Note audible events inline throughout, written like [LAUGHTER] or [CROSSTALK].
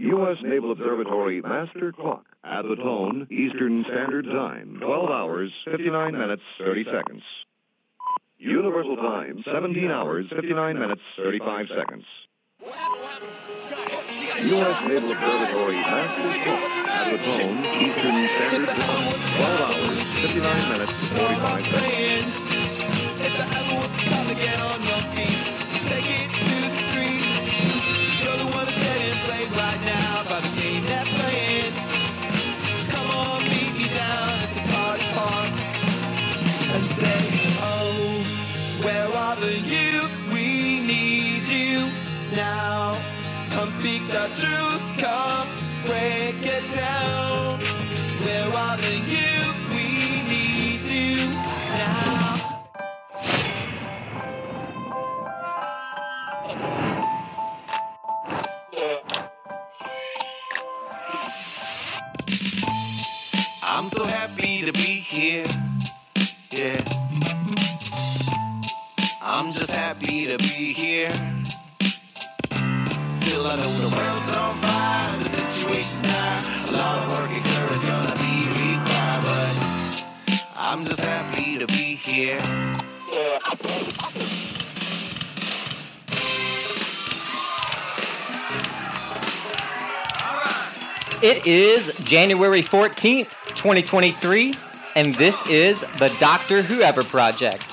U.S. Naval Observatory Master Clock. At the tone, Eastern Standard Time, 12 hours, 59 minutes, 30 seconds. Universal Time, 17 hours, 59 minutes, 35 seconds. U.S. Naval Observatory Master Clock. At the tone, Eastern Standard Time, 12 hours, 59 minutes, 45 seconds. Speak situation's dire. A lot of work gonna be required, but I'm just happy to be here. It is January 14th, 2023, and this is the Doctor Whoever Project.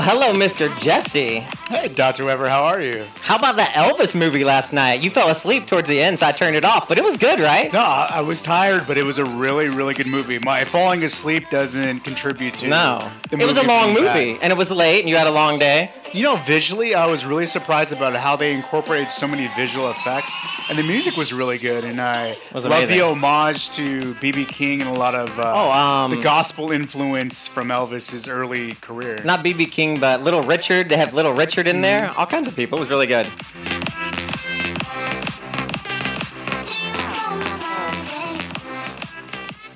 Well, hello, Mr. Jesse. Hey, Dr. Weber, how are you? How about that Elvis movie last night? You fell asleep towards the end, so I turned it off, but it was good, right? No, I I was tired, but it was a really, really good movie. My falling asleep doesn't contribute to No. the It was a long movie, bad. and it was late, and you had a long day. You know, visually, I was really surprised about how they incorporated so many visual effects, and the music was really good. And I love the homage to BB King and a lot of uh, Oh, um, the gospel influence from Elvis's early career. Not BB King, but Little Richard. They have Little Richard in there. Mm. All kinds of people. It was really good.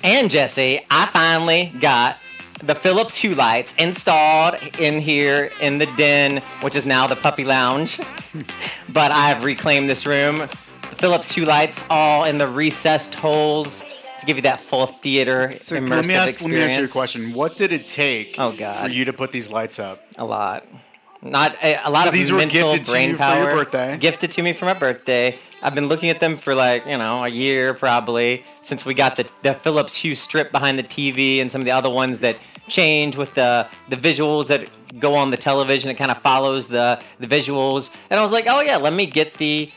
And Jesse, I finally got the Philips Hue lights installed in here in the den, which is now the puppy lounge. [LAUGHS] but I have reclaimed this room. The Philips Hue lights all in the recessed holes to give you that full theater so immersive let me ask, experience. let me ask you a question. What did it take Oh, God. for you to put these lights up? A lot. Not a, a lot So of these were mental gifted to brain you for your power. birthday? Gifted to me for my birthday. I've been looking at them for like you know a year probably since we got the the Philips Hue strip behind the TV and some of the other ones that change with the the visuals that go on the television. It kind of follows the the visuals. And I was like, oh yeah, let me get the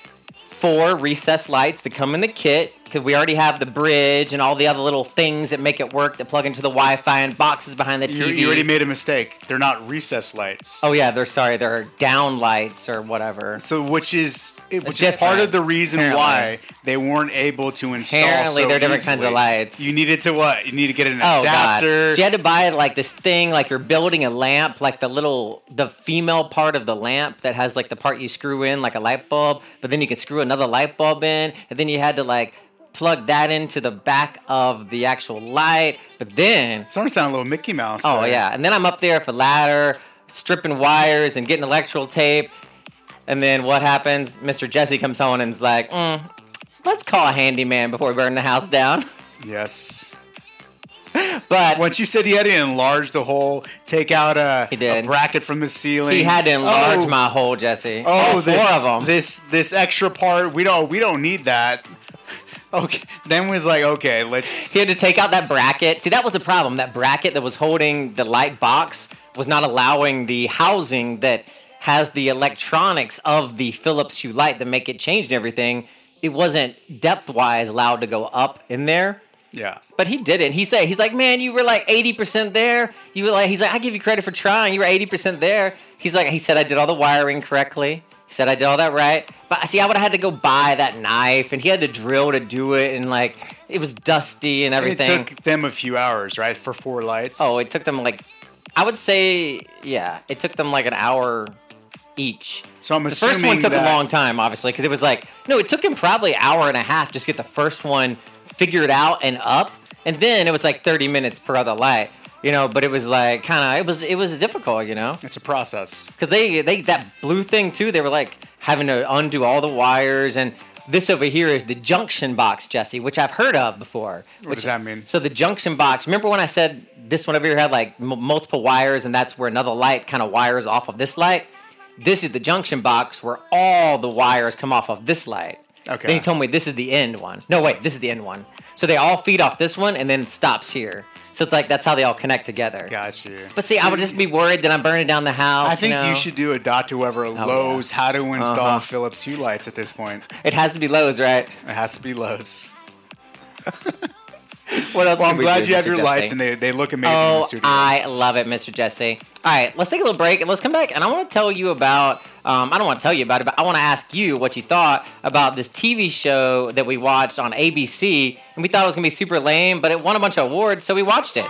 four recess lights that come in the kit because we already have the bridge and all the other little things that make it work that plug into the Wi-Fi and boxes behind the TV. you already made a mistake. They're not recessed lights. Oh yeah, they're sorry, they're down lights or whatever. So which is which is part of the reason apparently. why they weren't able to install. Apparently, so they're different kinds of lights. You needed to what? You need to get an Oh adapter. god! So you had to buy like this thing, like you're building a lamp, like the little, the female part of the lamp that has like the part you screw in, like a light bulb. But then you can screw another light bulb in, and then you had to like plug that into the back of the actual light. But then it's Starting to sound a little Mickey Mouse. Oh there. yeah, and then I'm up there for ladder, stripping wires and getting electrical tape. And then what happens? Mr. Jesse comes home and is like, mm, "Let's call a handyman before we burn the house down." Yes. [LAUGHS] But Once you said he had to enlarge the hole, take out a, a bracket from the ceiling. he had to enlarge Oh, my hole, Jesse. Oh, All this, of them. This this extra part, we don't we don't need that. Okay. Then was like, okay, let's. He had to take out that bracket. See, that was the problem. That bracket that was holding the light box was not allowing the housing that has the electronics of the Philips Hue light that make it change and everything. It wasn't depth wise allowed to go up in there. Yeah. But he didn't. He said he's like, man, you were like eighty percent there. You were like, he's like, I give you credit for trying. You were eighty percent there. He's like, he said I did all the wiring correctly. He said I did all that right. But see, I would have had to go buy that knife, and he had to drill to do it, and like it was dusty and And everything. It took them a few hours, right, for four lights. oh, it took them like, I would say, yeah, it took them like an hour each. so I'm assuming. The first one took that, a long time, obviously, because it was like no, it took him probably an hour and a half just to get the first one figured out and up, and then it was like thirty minutes per other light, you know. But it was like kind of it was it was difficult, you know, It's a process. because they they that blue thing too. They were like having to undo all the wires and. This over here is the junction box, Jesse, which I've heard of before. What which, does that mean? So the junction box. Remember when I said this one over here had like m- multiple wires, and that's where another light kind of wires off of this light. This is the junction box where all the wires come off of this light. Okay. Then he told me this is the end one. No, wait, this is the end one. So they all feed off this one, and then it stops here. So it's like that's how they all connect together. Got you. But see, I would just be worried that I'm burning down the house. I think you, you, should do a Dr. Weber Oh, yeah. Lowe's how to install Uh-huh. Philips Hue lights at this point. It has to be Lowe's, right? It has to be Lowe's. [LAUGHS] What else? Well, I'm we glad do, you have your Jesse? lights and they, they look amazing in the Oh, studio. I love it, Mr. Jesse. All right, let's take a little break and let's come back. And I want to tell you about. Um, I don't want to tell you about it, but I want to ask you what you thought about this TV show that we watched on ABC. And we thought it was gonna be super lame, but it won a bunch of awards, so we watched it.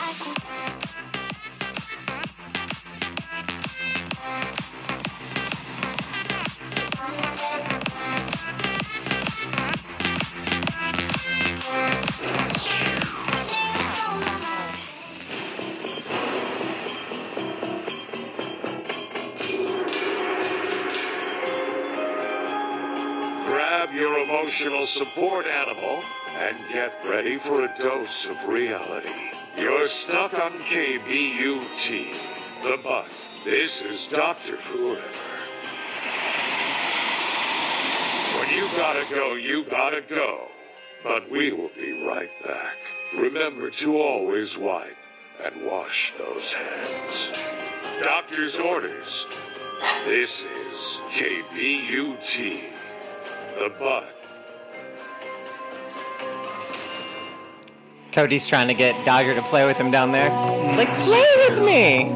Your emotional support animal and get ready for a dose of reality. You're stuck on KBUT. The Butt. This is Dr. Whoever. When you gotta go, you gotta go. But we will be right back. Remember to always wipe and wash those hands. Doctor's orders. This is KBUT. The Butt. Cody's trying to get Dodger to play with him down there. He's like, play with me.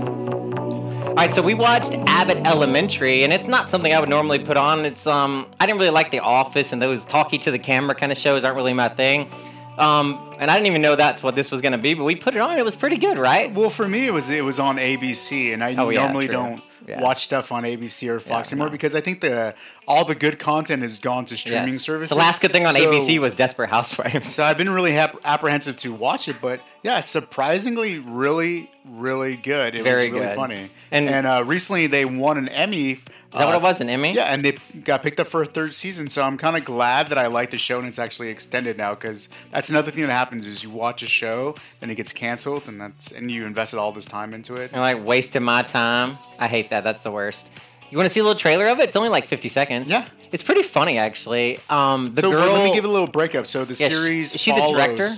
All right, so we watched Abbott Elementary, and it's not something I would normally put on. It's um, I didn't really like The Office, and those talky to the camera kind of shows aren't really my thing. Um, and I didn't even know that's what this was going to be, but we put it on. It was pretty good, right? Well, for me, it was it was on ABC, and I Oh, yeah, normally true. don't Yeah. watch stuff on ABC or Fox Yeah, anymore no. because I think the all the good content has gone to streaming Yes. services. The last good thing on So- ABC was Desperate Housewives. So I've been really hap- apprehensive to watch it, but yeah, surprisingly, really, really good. It Very was really good. funny. And- And, uh, recently they won an Emmy. Is that what it was, an Emmy? Yeah, and they got picked up for a third season. So I'm kind of glad that I like the show and it's actually extended now because that's another thing that happens is you watch a show, then it gets canceled, and that's and you invested all this time into it. And like wasting my time. I hate that. That's the worst. You want to see a little trailer of it? It's only like 50 seconds. Yeah. It's pretty funny, actually. Um, the so girl. let me give a little breakup. So the Yeah, series is she the director?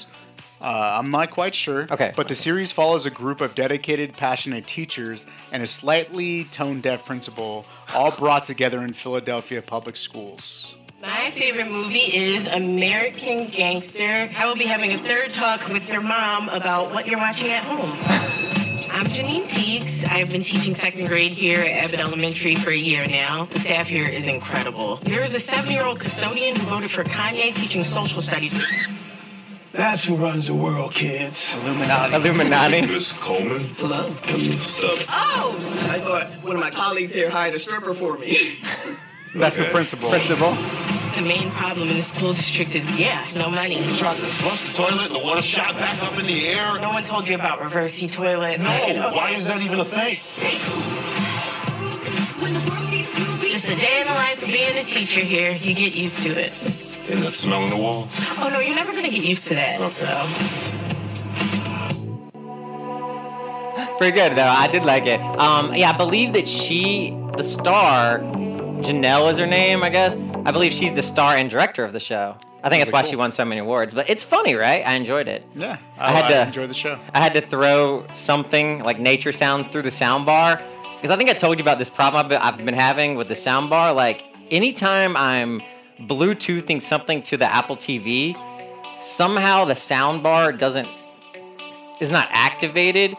Uh, I'm not quite sure. Okay. But the series follows a group of dedicated, passionate teachers and a slightly tone deaf principal, all brought together in Philadelphia public schools. My favorite movie is American Gangster. I will be having a third talk with your mom about what you're watching at home. I'm Janine Teagues. I've been teaching second grade here at Abbott Elementary for a year now. The staff here is incredible. There is a seven-year-old custodian who voted for Kanye teaching social studies. That's who runs the world, kids. Illuminati. Illuminati. Miss Coleman? Hello? What's up? Oh! I thought one of my colleagues here hired a stripper for me. [LAUGHS] That's the principal. Principal. the main problem in the school district is, yeah, no money. You tried to flush the toilet and the water shot back up in the air? No one told you about reversey toilet. No, why is that even a thing? Just a day in the life of being a teacher here. You get used to it. And that smell on the wall? Oh no, you're never gonna get used to that. So. Pretty good, though. I did like it. Um, yeah, I believe that she, the star, Janelle is her name, I guess. I believe she's the star and director of the show. I think that's why Really she won so many awards. But it's funny, right? I enjoyed it. Yeah. I I, had I to- enjoy the show. I had to throw something like nature sounds through the sound bar because I think I told you about this problem I've been, I've been having with the sound bar. Like anytime I'm Bluetoothing something to the Apple TV, somehow the sound bar doesn't is not activated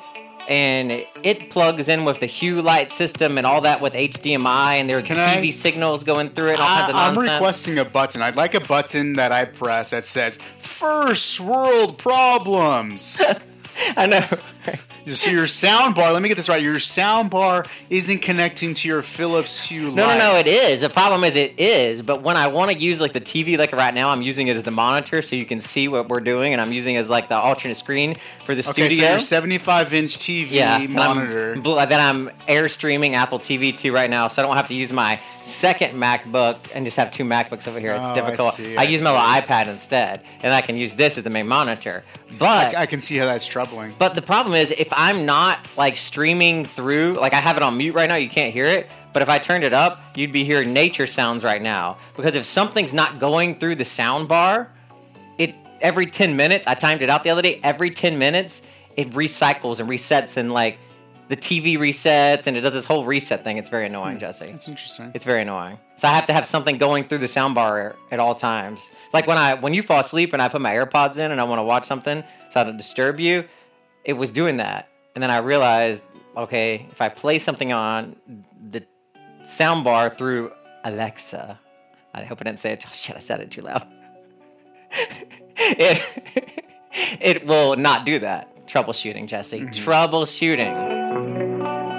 and it plugs in with the Hue light system and all that with HDMI, and there are Can TV I- signals going through it. All I, kinds of I'm nonsense. requesting a button. I'd like a button that I press that says "First World Problems." [LAUGHS] I know. [LAUGHS] so your sound bar. Let me get this right. Your sound bar isn't connecting to your Philips Hue. No, no, no, it is. The problem is it is, but when I want to use like the TV, like right now, I'm using it as the monitor so you can see what we're doing, and I'm using it as like the alternate screen for the Okay, so studio. your 75 inch TV yeah, I'm monitor. bl- uh, Then I'm air streaming Apple TV to right now, so I don't have to use my second MacBook and just have two MacBooks over here. It's Oh, I difficult. see, I, I use my little iPad instead, and I can use this as the main monitor. But I, I can see how that's troubling. but the problem is, if I'm not like streaming through, like I have it on mute right now, you can't hear it. But if I turned it up, you'd be hearing nature sounds right now. Because if something's not going through the sound bar, it every 10 minutes, I timed it out the other day, every 10 minutes, it recycles and resets and like the TV resets and it does this whole reset thing. It's very annoying, hmm. Jesse. It's interesting. It's very annoying. So I have to have something going through the sound bar at all times. Like when I when you fall asleep and I put my AirPods in and I want to watch something so I don't disturb you, it was doing that. And then I realized, okay, if I play something on the soundbar through Alexa, I hope I didn't say it. Oh, [LAUGHS] shit, I said it too loud. [LAUGHS] it, [LAUGHS] it will not do that. Troubleshooting, Jesse. Troubleshooting.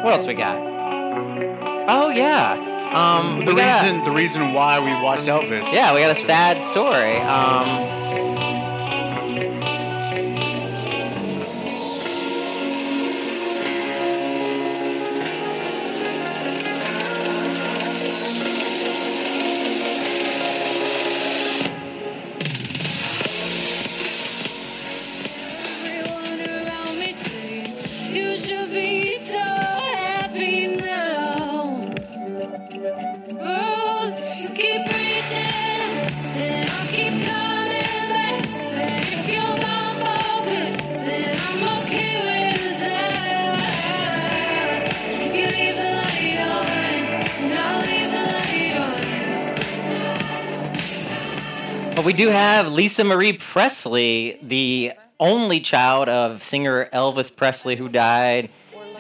What else we got? Oh yeah. Um, The we got reason, the reason why we watched Elvis. yeah, we got a sad story. Um, we do have Lisa Marie Presley, the only child of singer Elvis Presley, who died,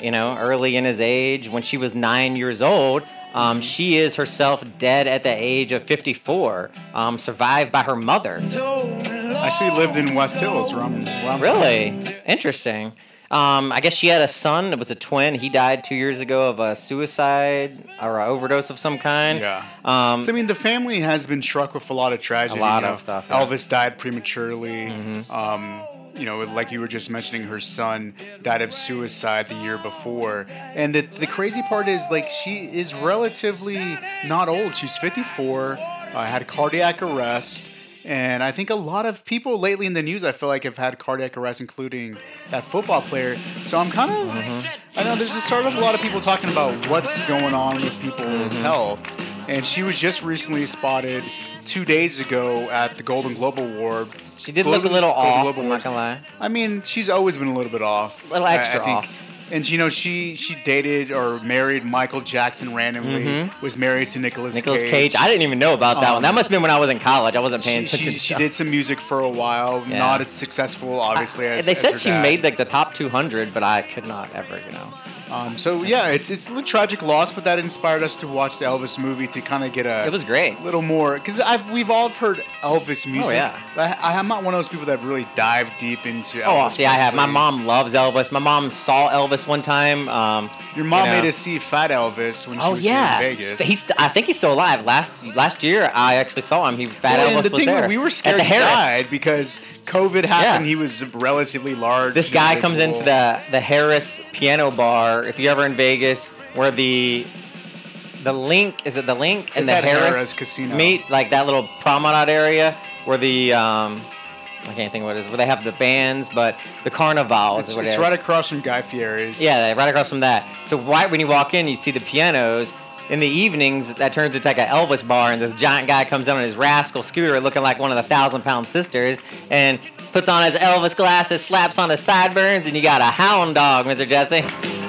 you know, early in his age when she was nine years old. Um, she is herself dead at the age of 54, um, survived by her mother. I actually lived in West Hills. Where I'm, where I'm Really interesting. Um, I guess she had a son. It was a twin. He died two years ago of a suicide or an overdose of some kind. Yeah. Um, So, I mean, the family has been struck with a lot of tragedy. A lot you know. of stuff, yeah. Mm-hmm. Elvis died prematurely. Um, you know, like you were just mentioning, her son died of suicide the year before. And the, the crazy part is, like, she is relatively not old. She's 54, uh, had cardiac arrest. And I think a lot of people lately in the news, I feel like, have had cardiac arrest, including that football player. So I'm kind of, Mm-hmm. I know there's just sort of a lot of people talking about what's going on with people's Mm-hmm. health. And she was just recently spotted two days ago at the Golden Globe Award. she did look a little Golden off. Globe I'm Awards. not gonna lie. I mean, she's always been a little bit off. A little I- extra I think. off. And you know, she she dated or married Michael Jackson randomly. Was married to Nicolas Nicholas Cage. Mm-hmm. Cage. I didn't even know about that Um, one. That must have been when I was in college. I wasn't paying She, attention. she, she did some music for a while, [LAUGHS] Yeah. not as successful, obviously. as they said she dad. made like the top 200, but I could not ever, you know. Um, so yeah, it's it's a tragic loss, but that inspired us to watch the Elvis movie to kind of get a It was great. little more because I've we've all heard Elvis music. Oh, yeah. I, I'm not one of those people that really dive deep into. Oh, Elvis see, I have. My mom loves Elvis. My mom saw Elvis one time. Um, Your mom you know. made us see Fat Elvis when she Oh was yeah, in Vegas. he's. I think he's still alive. Last last year, I actually saw him. He Fat Well, Elvis and the was thing there. we were At scared the he Harrah's. died because COVID happened. Yeah. He was relatively large. This guy comes into the the Harrah's Piano Bar. If you're ever in Vegas, where the the LINQ is it the LINQ and It's the at Harrah's, Casino. meet like that little promenade area where the um I can't think what it is where they have the bands, but the Carnival It's, is what it's it is. right across from Guy Fieri's. Yeah, right across from that. So right when you walk in, you see the pianos. In the evenings, that turns into like an Elvis bar, and this giant guy comes down on his rascal scooter, looking like one of the thousand pound sisters, and puts on his Elvis glasses, slaps on his sideburns, and you got a hound dog, Mr. Jesse.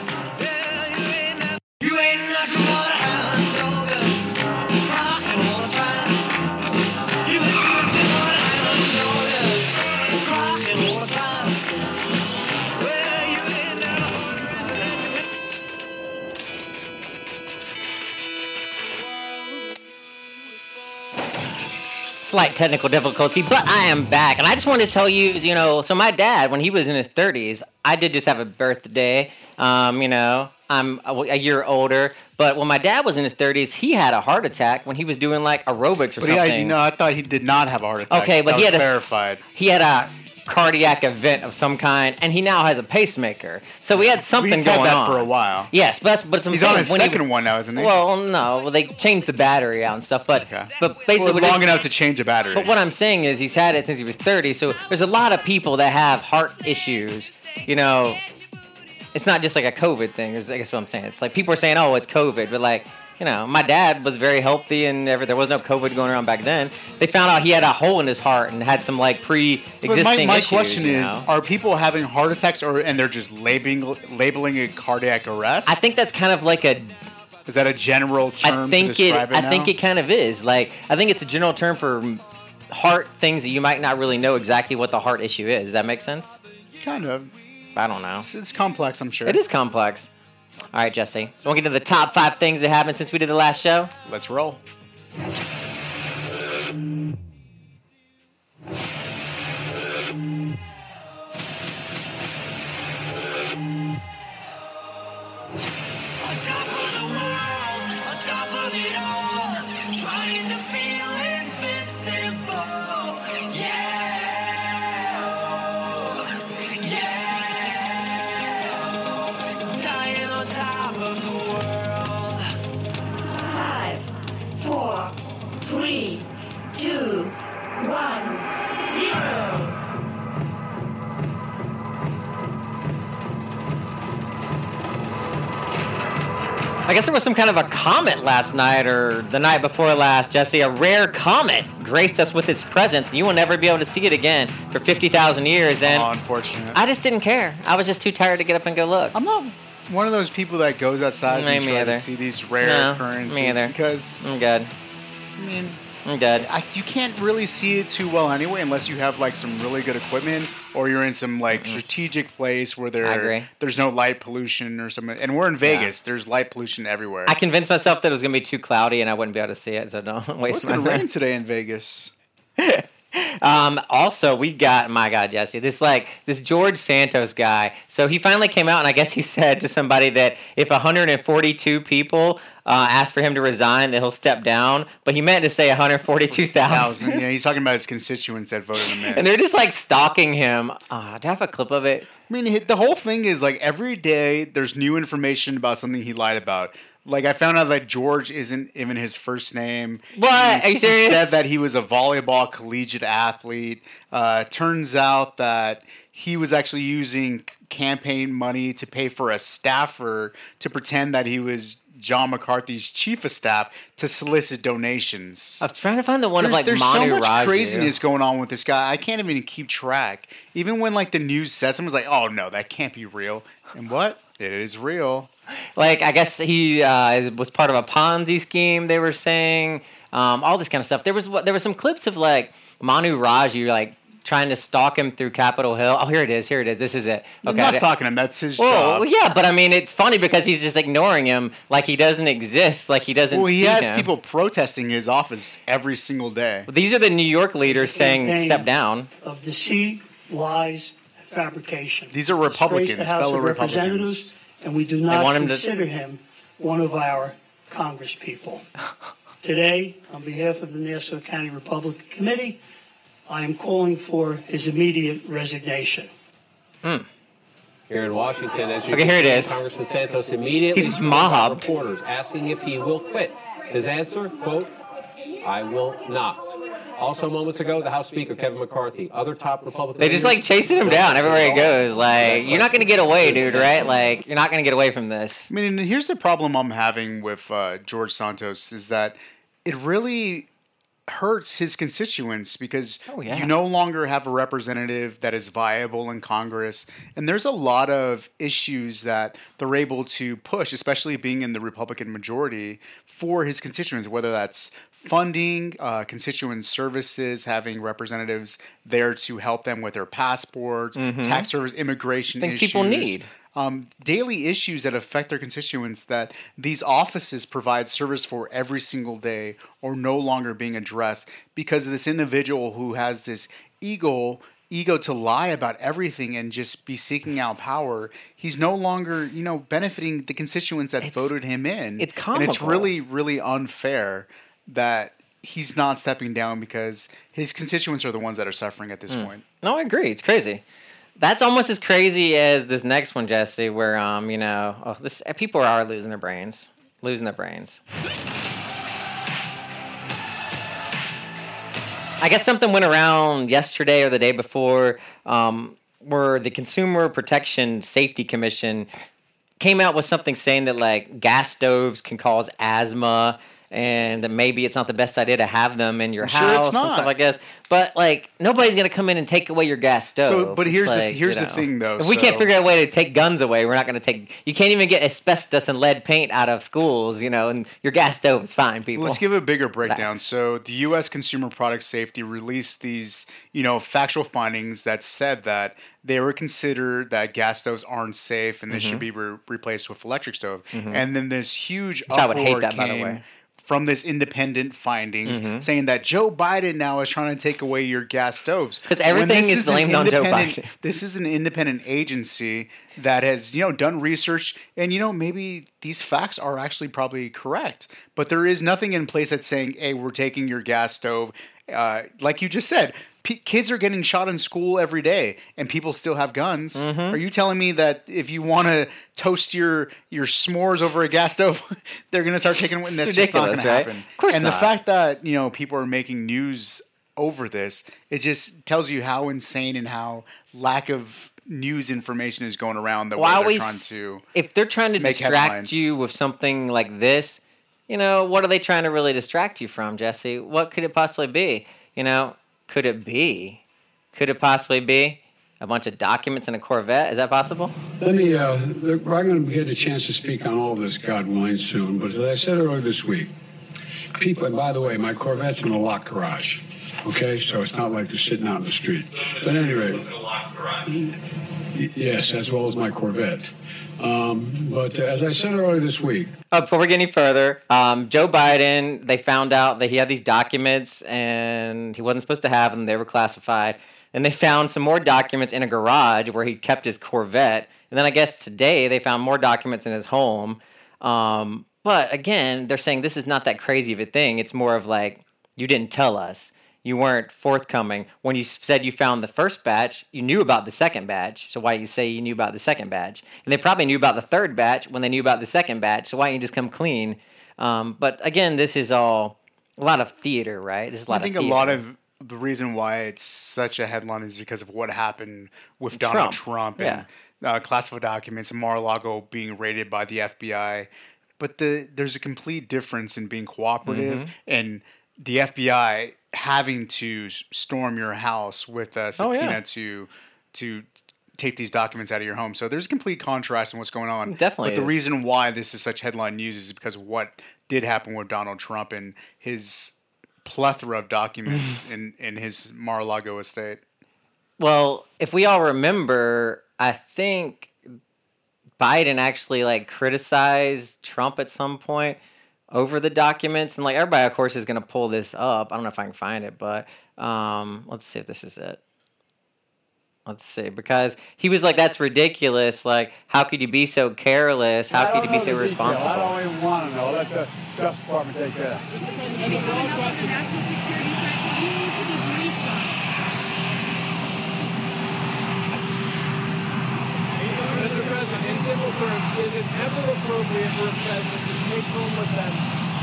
Slight technical difficulty, but I am back. And I just want to tell you, you know, so my dad, when he was in his 30s, I did just have a birthday. Um, you know, I'm a, a year older. But when my dad was in his 30s, he had a heart attack when he was doing like aerobics or But something. yeah, you know, I thought he did not have a heart attack. Okay, but That he had a- verified. he had a cardiac event of some kind, and he now has a pacemaker. So we had something He's had going that on for a while. Yes, but that's, but it's He's on his second one now, isn't he? Well, no, well they changed the battery out and stuff, but Okay. but basically Well, long enough to change a battery. But what I'm saying is he's had it since he was 30. So there's a lot of people that have heart issues. You know, it's not just like a COVID thing. Is I guess what I'm saying. It's like people are saying, "Oh, it's COVID," but like. You know, my dad was very healthy and never, there was no COVID going around back then. They found out he had a hole in his heart and had some like pre-existing my, my issues, question you is. Are people having heart attacks, or and they're just labeling labeling it cardiac arrest? I think that's kind of like a is that a general term I think it. it, I think it kind of is. Like I think it's a general term for heart things that you might not really know exactly what the heart issue is. Does that make sense? kind of. I don't know. It's, it's complex, I'm sure. It is complex. All right, Jesse. So we'll get to the top five things that happened since we did the last show. Let's roll. Guess there was some kind of a comet last night or the night before last, Jesse. A rare comet graced us with its presence, you will never be able to see it again for 50,000 years. And oh, unfortunate. I just didn't care. I was just too tired to get up and go look. I'm not one of those people that goes outside Me and either. to see these rare No, occurrences me either. because I'm good. I mean I'm good. I, you can't really see it too well anyway unless you have like some really good equipment or you're in some like strategic place where Mm-hmm. There there's no light pollution or something. And we're in Vegas. There's light pollution everywhere. I convinced myself that it was going to be too cloudy and I wouldn't be able to see it, so don't [LAUGHS] Well, waste it's my gonna time. rain today in Vegas. [LAUGHS] Um, also, we've got my God, Jesse, this like this George Santos guy. So he finally came out, and I guess he [LAUGHS] said to somebody that if 142 people uh, ask for him to resign, that he'll step down. But he meant to say 142,000. Yeah, he's talking about his constituents that voted him in. and they're just like stalking him. Uh, do I have a clip of it? I mean, the whole thing is like every day there's new information about something he lied about. Like I found out that George isn't even his first name. What? He, Are you serious? He said that he was a volleyball collegiate athlete. Uh, turns out that he was actually using campaign money to pay for a staffer to pretend that he was John McCarthy's chief of staff to solicit donations. I was trying to find the one there's of like there's Manu so much craziness going on with this guy. I can't even keep track. Even when like the news says someone's like, "Oh no, that can't be real," and what? It is real. like I guess he uh, was part of a Ponzi scheme. They were saying um, all this kind of stuff. There was there were some clips of like Manu Raju like trying to stalk him through Capitol Hill. Oh, here it is. Here it is. This is it. I'm Okay. not I- stalking him. That's his Well, job. yeah, but I mean, it's funny because he's just ignoring him, like he doesn't exist, like he doesn't. Well, he see has him. people protesting his office every single day. These are the New York leaders saying, "Step down." of deceit, lies, fabrication. These are Republicans, the House fellow of Representatives, Republicans. and we do not want him to- consider him one of our congresspeople. [LAUGHS] Today, on behalf of the Nassau County Republican Committee, I am calling for his immediate resignation. Hmm. Here in Washington, as you Okay, can here it see, is. Congressman Santos immediately He's spoke about mobbed. reporters asking if he will quit. His answer, quote, I will not. Also, moments ago, the House Speaker Kevin McCarthy, other top Republican They just like chasing him down everywhere he goes. Like, you're not gonna get away, dude. Right? Like, you're not gonna get away from this. I mean, and here's the problem I'm having with uh, George Santos is that it really hurts his constituents because Oh, yeah. you no longer have a representative that is viable in Congress. And there's a lot of issues that they're able to push, especially being in the Republican majority, for his constituents, whether that's funding, uh, constituent services, having representatives there to help them with their passports, tax service, immigration Mm-hmm. Things people issues. need. um, daily issues that affect their constituents that these offices provide service for every single day or no longer being addressed because of this individual who has this ego ego to lie about everything and just be seeking out power he's no longer you know benefiting the constituents that voted him in it's and it's really really unfair that he's not stepping down because his constituents are the ones that are suffering at this Hmm. point No, I agree. It's crazy. That's almost as crazy as this next one, Jesse, where um, you know, oh, this people are losing their brains, losing their brains. I guess something went around yesterday or the day before, um, where the Consumer Protection Safety Commission came out with something saying that like gas stoves can cause asthma and maybe it's not the best idea to have them in your I'm sure it's house and not. stuff like this. But like nobody's gonna come in and take away your gas stove. So, but here's the- here's you the thing, though, If we can't figure out a way to take guns away, we're not gonna take. You can't even get asbestos and lead paint out of schools, you know, and your gas stove is fine, people. Let's give a bigger breakdown. So, the U.S. Consumer Product Safety released these, you know, factual findings that said that they were considered that gas stoves aren't safe and they Mhm. should be re- replaced with electric stove. Mhm. And then this huge Which I would hate uproar that, by the came way. From this independent findings Mhm. saying that Joe Biden now is trying to take away your gas stoves 'Cause When everything is an blamed on Joe Biden. [LAUGHS] This is an independent agency that has, you know, done research and you know maybe these facts are actually probably correct, but there is nothing in place that's saying, "Hey, we're taking your gas stove." Uh, like you just said, p- kids are getting shot in school every day, and people still have guns. Mm-hmm. Are you telling me that if you want to toast your your s'mores over a gas stove, [LAUGHS] they're going to start taking? That's just not going ridiculous, to happen. Of course and not. the fact that you know people are making news over this, it just tells you how insane and how lack of news information is going around the Well, way they're always, trying to. if they're trying to distract headlines. you with something like this, you know, what are they trying to really distract you from, Jesse? What could it possibly be? You know, could it be? Could it possibly be a bunch of documents in a Corvette? Is that possible? Let me, uh, I'm going to get a chance to speak on all this, God willing, soon. But as I said earlier this week, people, and by the way, my Corvette's in a locked garage. Okay, so it's not like you're sitting out in the street. But at any rate, yes, as well as my Corvette. Um, but as I said earlier this week, Uh, before we get any further, um, Joe Biden, they found out that he had these documents and he wasn't supposed to have them. They were classified. And they found some more documents in a garage where he kept his Corvette. And then I guess today they found more documents in his home. Um, but again, they're saying this is not that crazy of a thing. It's more of like, you didn't tell us. You weren't forthcoming. When you said you found the first batch, you knew about the second batch. So why do you say you knew about the second batch? And they probably knew about the third batch when they knew about the second batch. So why don't you just come clean? Um, but again, this is all a lot of theater, right? This is a lot I think of a lot of the reason why it's such a headline is because of what happened with Donald Trump, and uh, classified documents and Mar-a-Lago being raided by the FBI. But the there's a complete difference in being cooperative Mhm. and the FBI having to storm your house with a Oh, yeah. subpoena to to take these documents out of your home. So there's a complete contrast in what's going on. Definitely But the is. reason why this is such headline news is because of what did happen with Donald Trump and his plethora of documents [LAUGHS] in, in his Mar-a-Lago estate. Well, if we all remember, I think Biden actually like criticized Trump at some point over the documents, and like everybody, of course, is going to pull this up. I don't know if I can find it, but um, let's see if this is it. Let's see, because he was like, "That's ridiculous! Like, how could you be so careless? How I could you be so the detail. irresponsible?" I don't even want to know. Let the Justice Department take care of it. Mr. Terms, is it ever appropriate for a president to take home with them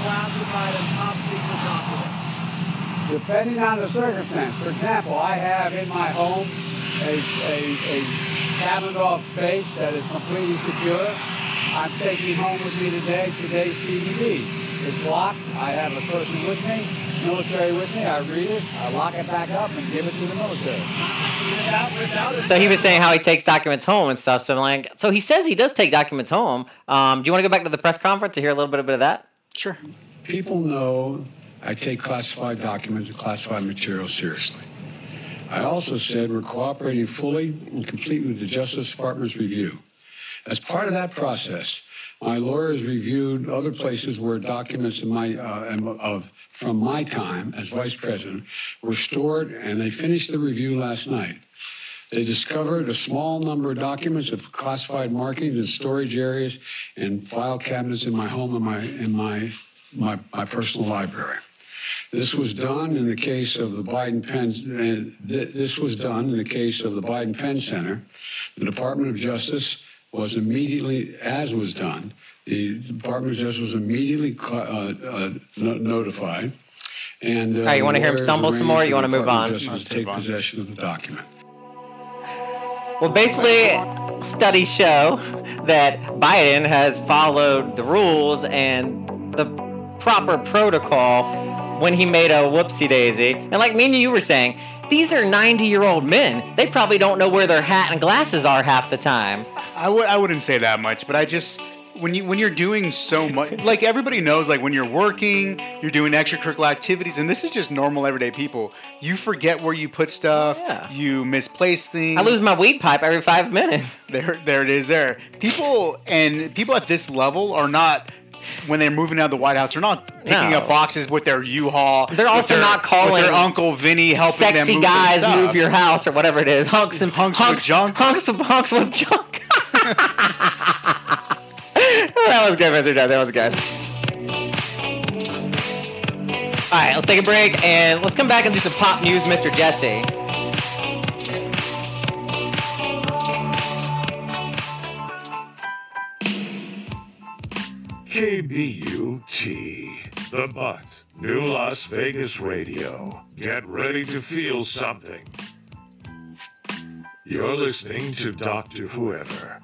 classified and top secret documents? Depending on the circumstance. For example, I have in my home a, a, a cabined off space that is completely secure. I'm taking home with me today today's PDB. It's locked. I have a person with me, military with me. I read it, I lock it back up, and give it to the military. Without, without So he was saying how he takes documents home and stuff. So I'm like, so he says he does take documents home. Um, do you want to go back to the press conference to hear a little bit, bit of that? Sure. people know I take classified documents and classified material seriously. I also said we're cooperating fully and completely with the Justice Department's review. As part of that process, my lawyers reviewed other places where documents my, uh, of, from my time as vice president were stored, and they finished the review last night. They discovered a small number of documents of classified markings in storage areas and file cabinets in my home and my, in my, my, my personal library. This was done in the case of the Biden Penn, uh, th- this was done in the case of the Biden Penn Center. The Department of Justice was immediately, as was done, the Department of Justice was immediately uh, uh, no- notified. And uh, All right, you wanna hear him stumble some more, or you for the move on? Justice to take possession of the document. Well, basically, studies show that Biden has followed the rules and the proper protocol when he made a whoopsie daisy. And like me and you were saying, these are 90 year old men. They probably don't know where their hat and glasses are half the time. I would I wouldn't say that much, but I just when you when you're doing so much [LAUGHS] like everybody knows like when you're working, you're doing extracurricular activities and this is just normal everyday people. You forget where you put stuff, yeah. you misplace things. I lose my weed pipe every five minutes. There there it is there. People and people at this level are not when they're moving out of the White House, they're not picking No. up boxes with their U-Haul. They're also their- not calling their Uncle Vinny helping them Sexy move their guys move your house or whatever it is. Hunks and hunks, with junk. Hunks, and hunks with junk. [LAUGHS] that was good, Mr. Jones. That was good. All right, let's take a break and let's come back and do some pop news, Mr. Jesse. KBUT, The Butt, New Las Vegas Radio. Get ready to feel something. You're listening to Dr. Whoever.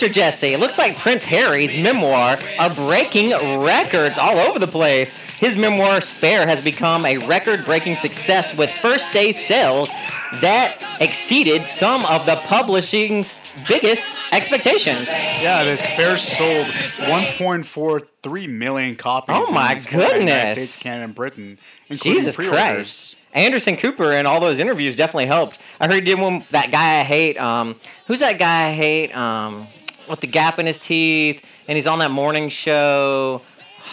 Mr. Jesse, it looks like Prince Harry's memoir are breaking records all over the place. His memoir, Spare, has become a record breaking success with first day sales that exceeded some of the publishing's biggest expectations. Yeah, the Spare sold 1.43 million copies. Oh my in its United. States, Canada, and Britain. including Jesus pre-orders. Christ. Anderson Cooper and all those interviews definitely helped. I heard he did one that guy I hate. Um, who's that guy I hate? Um, with the gap in his teeth, and he's on that morning show.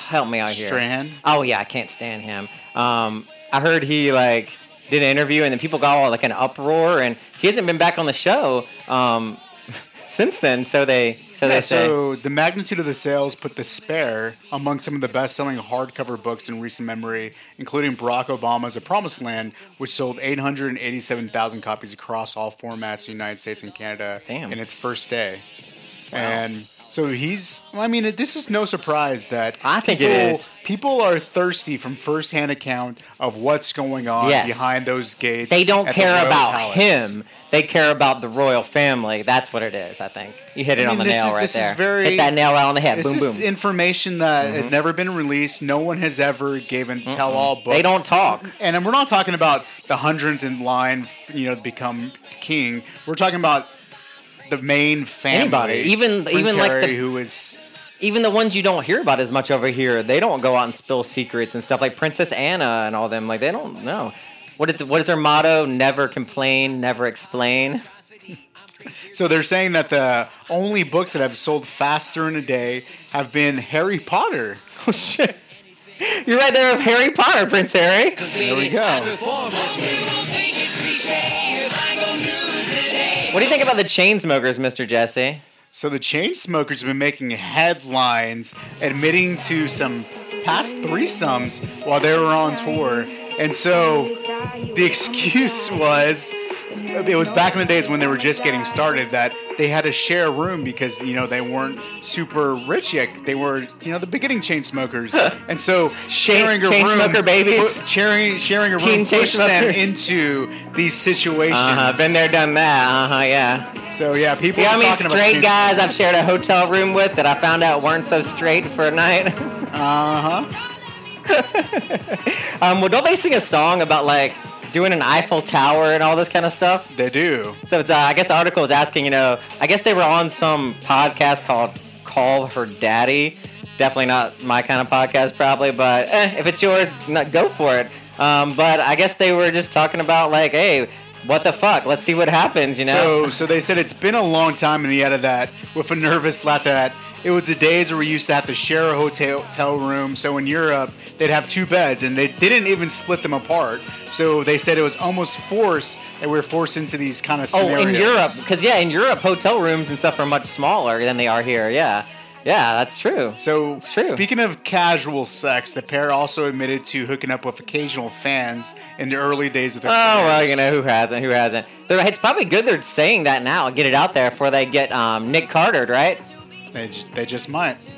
Help me out here. Strahan? Oh yeah, I can't stand him. Um, I heard he like did an interview, and then people got all like an uproar, and he hasn't been back on the show um, [LAUGHS] since then. So they so yeah, they say. so the magnitude of the sales put the Spare among some of the best-selling hardcover books in recent memory, including Barack Obama's *A Promised Land*, which sold 887,000 copies across all formats in the United States and Canada Damn. in its first day. And so he's. well, I mean, this is no surprise that I think it people, is. People are thirsty from firsthand account of what's going on Yes. behind those gates. They don't at the care about Palace. him. They care about the royal family. That's what it is. I think you hit it I on the nail is- right there. very- hit that nail right on the head. This boom, is boom. information that has Mhm. never been released. No one has ever given tell-all books. They don't talk. And we're not talking about the hundredth in line, you know, to become king. We're talking about the main family. Anybody, even Prince even like Harry, the who is even the ones you don't hear about as much over here. They don't go out and spill secrets and stuff like Princess Anna and all them. Like they don't know. What is what is their motto? Never complain, never explain. So they're saying that the only books that have sold faster in a day have been Harry Potter. [LAUGHS] Oh shit! You're right there with Harry Potter, Prince Harry. There we go. What do you think about the Chainsmokers, Mr. Jesse? So the Chainsmokers have been making headlines admitting to some past threesomes while they were on tour. And so the excuse was it was back in the days when they were just getting started that they had to share a room because you know they weren't super rich yet. They were you know the beginning Chainsmokers, and so sharing a chain room, smoker babies? sharing sharing a Teen room chain pushed them into these situations. Uh-huh, been there, done that. Uh huh. Yeah. So yeah, people You know how many talking about straight chain guys I've shared a hotel room with that I found out weren't so straight for a night? Uh huh. [LAUGHS] um, well, don't they sing a song about like doing an Eiffel Tower and all this kind of stuff? They do. So it's, uh, I guess the article was asking, you know, I guess they were on some podcast called Call Her Daddy. Definitely not my kind of podcast, probably, but eh, if it's yours, not, go for it. Um, but I guess they were just talking about like, hey, what the fuck? Let's see what happens, you know? So, so they said it's been a long time, and he added that with a nervous laugh at that it was the days where we used to have to share a hotel, hotel room. So in Europe, they'd have two beds, and they didn't even split them apart. So they said it was almost forced, that we were forced into these kind of scenarios. Oh, in Europe, because yeah, in Europe, hotel rooms and stuff are much smaller than they are here. Yeah, yeah, that's true. So, true. speaking of casual sex, the pair also admitted to hooking up with occasional fans in the early days of their Oh well, you know who hasn't? Who hasn't? It's probably good they're saying that now. Get it out there before they get um, Nick Cartered, right? They just, they just might.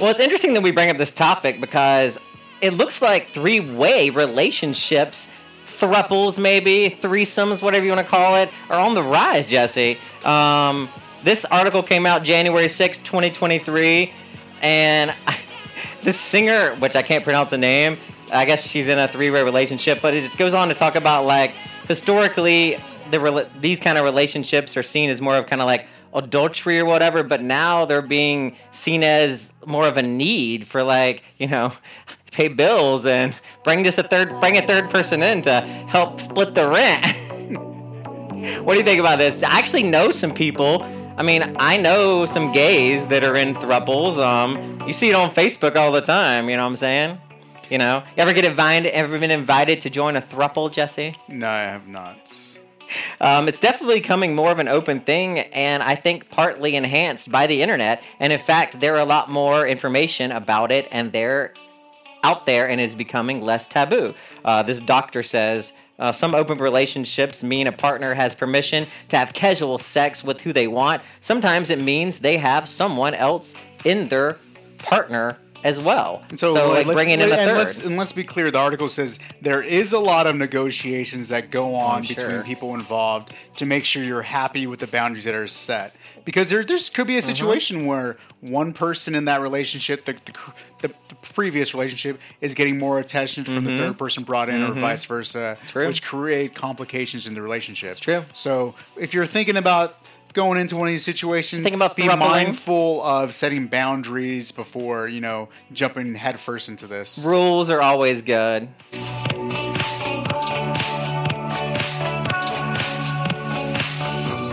Well, it's interesting that we bring up this topic because it looks like three-way relationships, thruples maybe, threesomes, whatever you want to call it, are on the rise. Jesse, um, this article came out January sixth, 2023, and [LAUGHS] this singer, which I can't pronounce the name, I guess she's in a three-way relationship, but it goes on to talk about like historically the rela- these kind of relationships are seen as more of kind of like adultery or whatever, but now they're being seen as more of a need for like you know [LAUGHS] pay bills and bring just a third bring a third person in to help split the rent. [LAUGHS] what do you think about this? I actually know some people. I mean, I know some gays that are in thruples. Um, you see it on Facebook all the time. You know what I'm saying? You know, you ever get invited? Ever been invited to join a thruple, Jesse? No, I have not. Um, it's definitely becoming more of an open thing, and I think partly enhanced by the internet. And in fact, there are a lot more information about it, and they're out there, and is becoming less taboo. Uh, this doctor says. Uh, some open relationships mean a partner has permission to have casual sex with who they want. Sometimes it means they have someone else in their partner as well. And so, like let's- bringing in a and third. Let's, and let's be clear. The article says there is a lot of negotiations that go on I'm between people involved to make sure you're happy with the boundaries that are set. Because there, there could be Mm-hmm. a situation where one person in that relationship, the, the, the, the previous relationship, is getting more attention from the Mhm. third person brought in, Mhm. or vice versa, True. which create complications in the relationship. It's true. So if you're thinking about going into one of these situations, Think about be thruppling. mindful of setting boundaries before you know jumping headfirst into this. Rules are always good.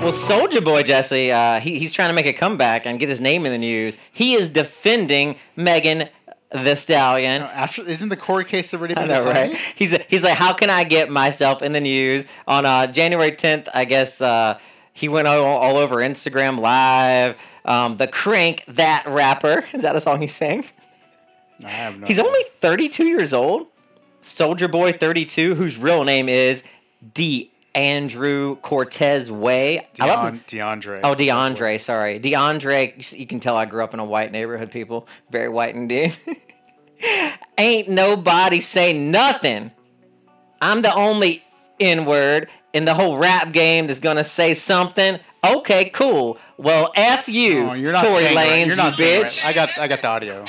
Well, Soulja Boy Jesse, uh, he, he's trying to make a comeback and get his name in the news. He is defending Megan the Stallion. After isn't the court case already I been know, right? He's he's like, how can I get myself in the news? On uh, January 10th, I guess uh, he went all, all over Instagram Live. Um, the Crank, that rapper, is that a song he sang? I have no. He's only 32 years old. Soulja Boy 32, whose real name is D. Andrew Cortez Way. I love Deon- DeAndre. Oh, DeAndre, sorry. DeAndre, you can tell I grew up in a white neighborhood, people. Very white indeed. [LAUGHS] Ain't nobody say nothing. I'm the only N word in the whole rap game that's gonna say something. Okay, cool. Well, F you, Oh, you're not Tory saying right. Lanez, You're not you bitch. right. I got I got the audio.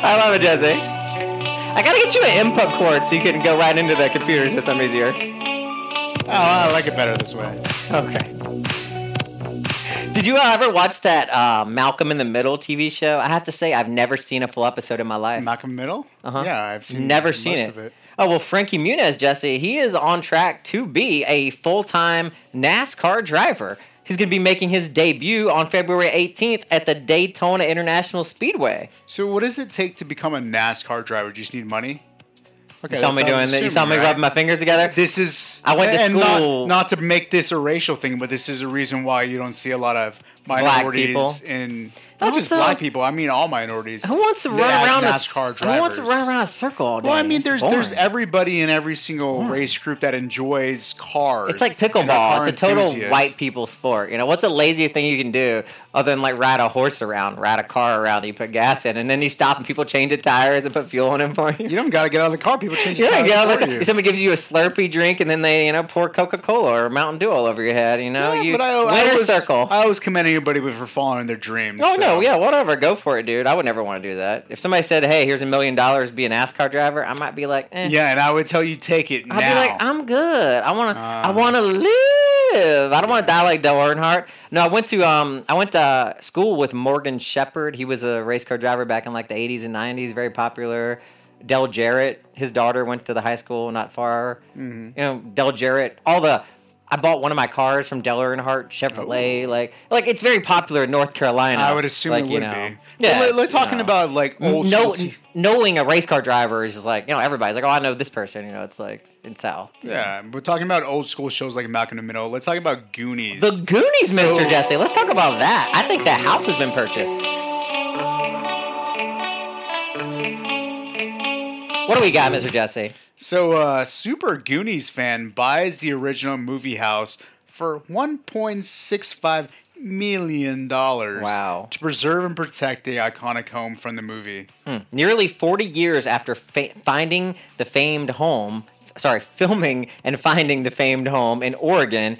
I love it, Jesse. I gotta get you an input cord so you can go right into the computer system easier. Oh, I like it better this way. Okay. Did you ever watch that uh, Malcolm in the Middle TV show? I have to say, I've never seen a full episode in my life. Malcolm Middle? Uh-huh. Yeah, I've seen Never seen it. of it. Oh well, Frankie Muniz, Jesse, he is on track to be a full-time NASCAR driver. He's going to be making his debut on February 18th at the Daytona International Speedway. So, what does it take to become a NASCAR driver? Do you just need money? Okay, you saw me that- that was doing that. You saw me right? rubbing my fingers together. This is I went to and school- Not, not to make this a racial thing, but this is a reason why you don't see a lot of Black minorities people. in not just Also- black people. I mean all minorities. Who wants to run around a NASCAR drivers? Who wants to run around a circle all day? Well, I mean, It's there's there's everybody in every single race group that enjoys cars. It's like pickleball. It's a total enthusiasts. white people sport. You know, what's the laziest thing you can do other than like ride a horse around, ride a car around you put gas in, and then you stop and people change the tires and put fuel in them for you? You don't got to get out of the car. People change. Yeah, the get out tires of the for car. you. Somebody gives you a Slurpee drink, and then they, you know, pour Coca Cola or Mountain Dew all over your head. You know, Yeah, you but I, I always, circle. I always commend anybody for following their dreams. Oh so. no, yeah, whatever. Go for it, dude. I would never want to do that. If somebody said, "Hey, here's a million dollars, be a NASCAR driver," I might be like, eh. Yeah, and I would tell you take it I'd now. be like, I'm good. I want to. I Ah. want to live. I don't want to die like Dale Earnhardt. No, I went to um, I went to school with Morgan Shepherd. He was a race car driver back in like the 80s and 90s, very popular. Dale Jarrett, his daughter went to the high school not far. Mhm. You know, Dale Jarrett. All the. I bought one of my cars from Dale Earnhardt Chevrolet. Like, like it's very popular in North Carolina. I would assume like, it you would know. be. Yeah, But we're, it's, you talking know. about like old no, school t- knowing a race car driver is just like you know everybody's like oh I know this person you know it's like in South Yeah, we're talking about old school shows like Malcolm in the Middle. Let's talk about Goonies. the Goonies So- Mr. Jesse let's talk about that I think that house has been purchased what do we got Mr. Jesse So, uh, Super Goonies fan buys the original movie house for 1.65 million dollars. Wow. To preserve and protect the iconic home from the movie. Hmm. Nearly 40 years after fa- finding the famed home, sorry, [LAUGHS] filming and finding the famed home in Oregon,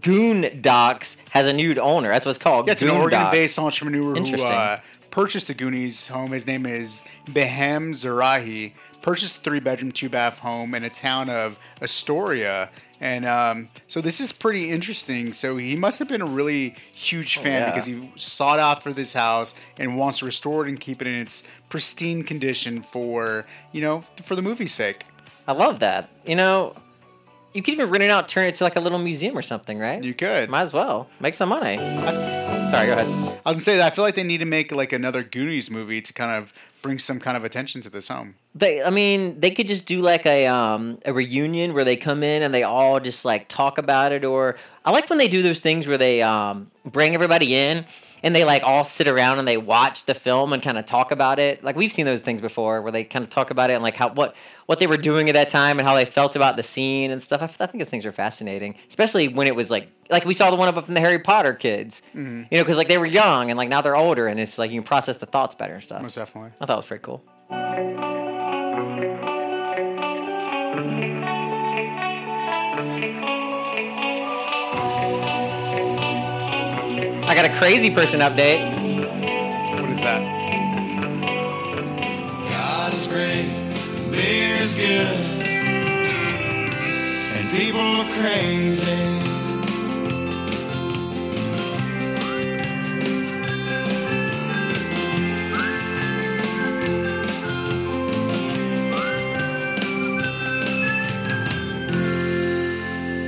Goon Docks has a new owner. That's what it's called. Yeah, it's an Goon Oregon-based Docs. entrepreneur who uh, purchased the Goonies home. His name is Behman Zakeri. Purchased a three-bedroom, two-bath home in a town of Astoria, and um, so this is pretty interesting. So he must have been a really huge Oh, fan yeah. because he sought after this house and wants to restore it and keep it in its pristine condition for you know for the movie's sake. I love that. You know, you could even rent it out, turn it to like a little museum or something, right? You could. Might as well make some money. Sorry, go ahead. I was gonna say that I feel like they need to make like another Goonies movie to kind of bring some kind of attention to this home. They, I mean, they could just do like a um a reunion where they come in and they all just like talk about it. Or I like when they do those things where they um bring everybody in and they like all sit around and they watch the film and kind of talk about it. Like we've seen those things before where they kind of talk about it and like how what what they were doing at that time and how they felt about the scene and stuff. I think those things are fascinating, especially when it was like like we saw the one up from the Harry Potter kids. Mm-hmm. You know, because like they were young and like now they're older and it's like you can process the thoughts better and stuff. Most definitely. I thought it was pretty cool. Got a crazy person update. What is that? God is great, beer is good, and people are crazy.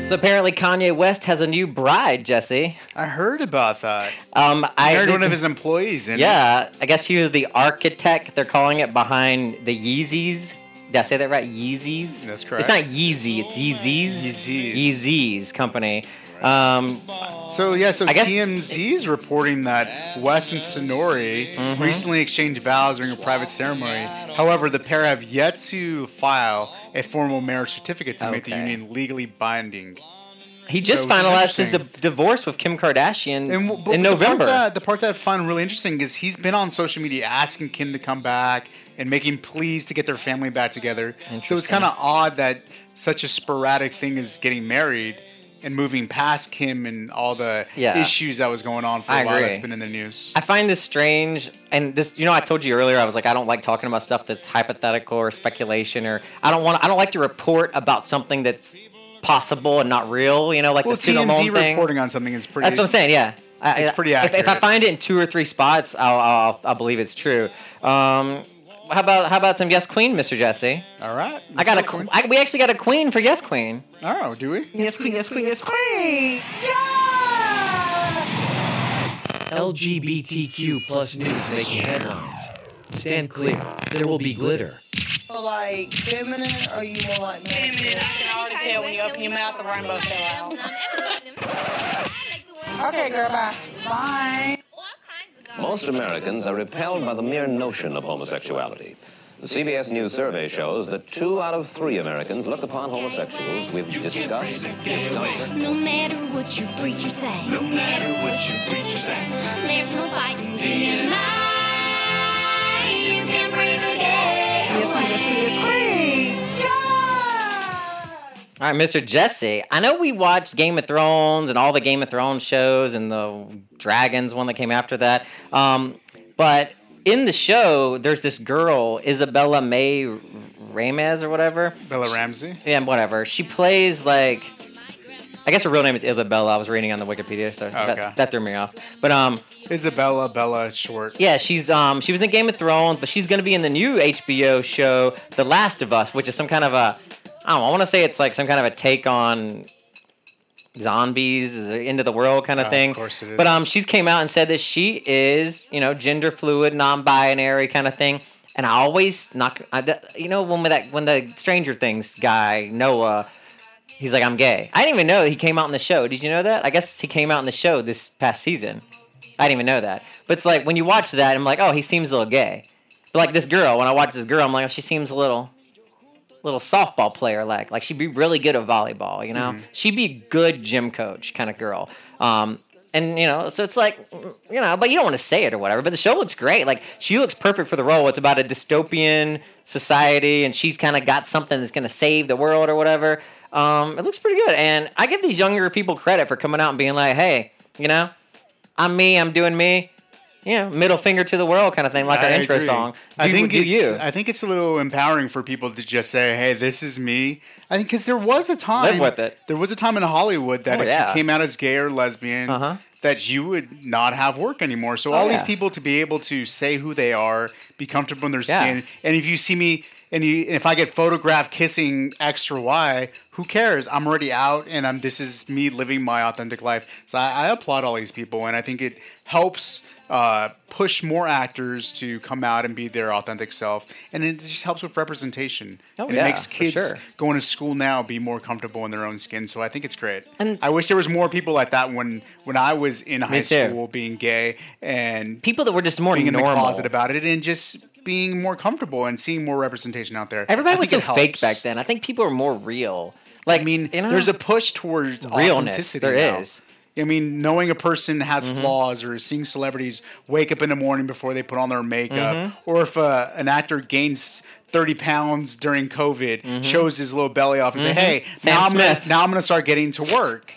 So apparently Kanye West has a new bride, Jesse. I heard about that. Um, I heard one of his employees in it. Yeah, I guess she was the architect. They're calling it behind the Yeezys. Did I say that right? Yeezys. That's correct. It's not Yeezy. It's Yeezys. Yeezys. Yeezys company. Um, So yeah, so I guess- TMZ is reporting that West and Censori Mhm. recently exchanged vows during a private ceremony. However, the pair have yet to file a formal marriage certificate to make the union legally binding. he just So, finalized his di- divorce with Kim Kardashian And but in the part November. that, the part that I find really interesting is he's been on social media asking Kim to come back and making pleas to get their family back together. So it's kind of odd that such a sporadic thing is getting married and moving past Kim and all the Yeah. issues that was going on for I a while agree. that's been in the news. I find this strange, and this, you know, I told you earlier, I was like, I don't like talking about stuff that's hypothetical or speculation, or I don't want, I don't like to report about something that's possible and not real. You know, like well, the student TMZ loan thing. reporting on something is pretty. That's what I'm saying. Yeah, I- It's pretty if, if I find it in two or three spots, I'll, I'll, I'll believe it's true. Um, how about how about some Yes Queen, Mr. Jesse? All right. I got a Let's go, qu- I, we actually got a queen for Yes Queen. Oh, do we? Yes, queen, yes, queen, yes, queen. Yeah! LGBTQ plus news making headlines. Stand clear. There will be glitter. more like feminine or are you more like Feminine. I can already tell when you open your mouth, the rainbow fell out. Okay, girl, bye. Bye. Most Americans are repelled by the mere notion of homosexuality. The CBS News survey shows that two out of three Americans look upon homosexuals with disgust, discomfort, No matter what your preacher say. No matter what your preacher say. There's no fighting in my. You can breathe again. All right, Mr. Jesse. I know we watched Game of Thrones and all the Game of Thrones shows and the Dragons one that came after that. Um, but in the show, there's this girl, Isabella May Ramez or whatever. Bella Ramsey. Yeah, whatever. She plays like. I guess her real name is Isabella. I was reading on the Wikipedia, so Okay. that, that threw me off. But um, Isabella Bella is short. yeah, she's um she was in Game of Thrones, but she's gonna be in the new HBO show The Last of Us, which is some kind of a I don't know, I want to say it's like some kind of a take on zombies, is it end of the world kind of Oh, thing. of course it is. But um, she's came out and said that she is you know gender fluid, non-binary kind of thing. And I always knock, I, you know, when that when the Stranger Things guy Noah, he's like, I'm gay. I didn't even know he came out in the show. Did you know that? I guess he came out in the show this past season. I didn't even know that. But it's like when you watch that, I'm like, oh, he seems a little gay. But like this girl, when I watch this girl, I'm like, oh, she seems a little, little softball player like. Like she'd be really good at volleyball, you know. Mhm. She'd be good gym coach kind of girl. Um, and you know, so it's like, you know, but you don't want to say it or whatever. But the show looks great. Like she looks perfect for the role. It's about a dystopian society, and she's kind of got something that's going to save the world or whatever. Um, it looks pretty good, and I give these younger people credit for coming out and being like, hey, you know, I'm me, I'm doing me. You know, middle finger to the world kind of thing, like our I intro agree. song. I think do it's, you. I think it's a little empowering for people to just say, "Hey, this is me." I think because there was a time Live with it. There was a time in Hollywood that Oh, if yeah. you came out as gay or lesbian, Uh-huh. that you would not have work anymore. So Oh, all yeah. these people to be able to say who they are, be comfortable in their Yeah. skin, and if you see me. And you, if I get photographed kissing X or Y, who cares? I'm already out, and I'm. This is me living my authentic life. So I, I applaud all these people, and I think it helps uh, push more actors to come out and be their authentic self, and it just helps with representation. Oh, and yeah, it makes kids sure. going to school now be more comfortable in their own skin. So I think it's great. And- I wish there was more people like that when when I was in high too. school, being gay and people that were just more being in the normal. closet about it, and just being more comfortable and seeing more representation out there. Everybody was so fake back then. I think people are more real. Like, I mean, you know, There's a push towards Realness, authenticity there now. is. I mean, knowing a person has Mhm. flaws, or seeing celebrities wake up in the morning before they put on their makeup, Mhm. or if uh, an actor gains. 30 pounds during COVID, shows his little belly off, and say, "Hey, Sam now I'm gonna Smith. now I'm gonna start getting to work."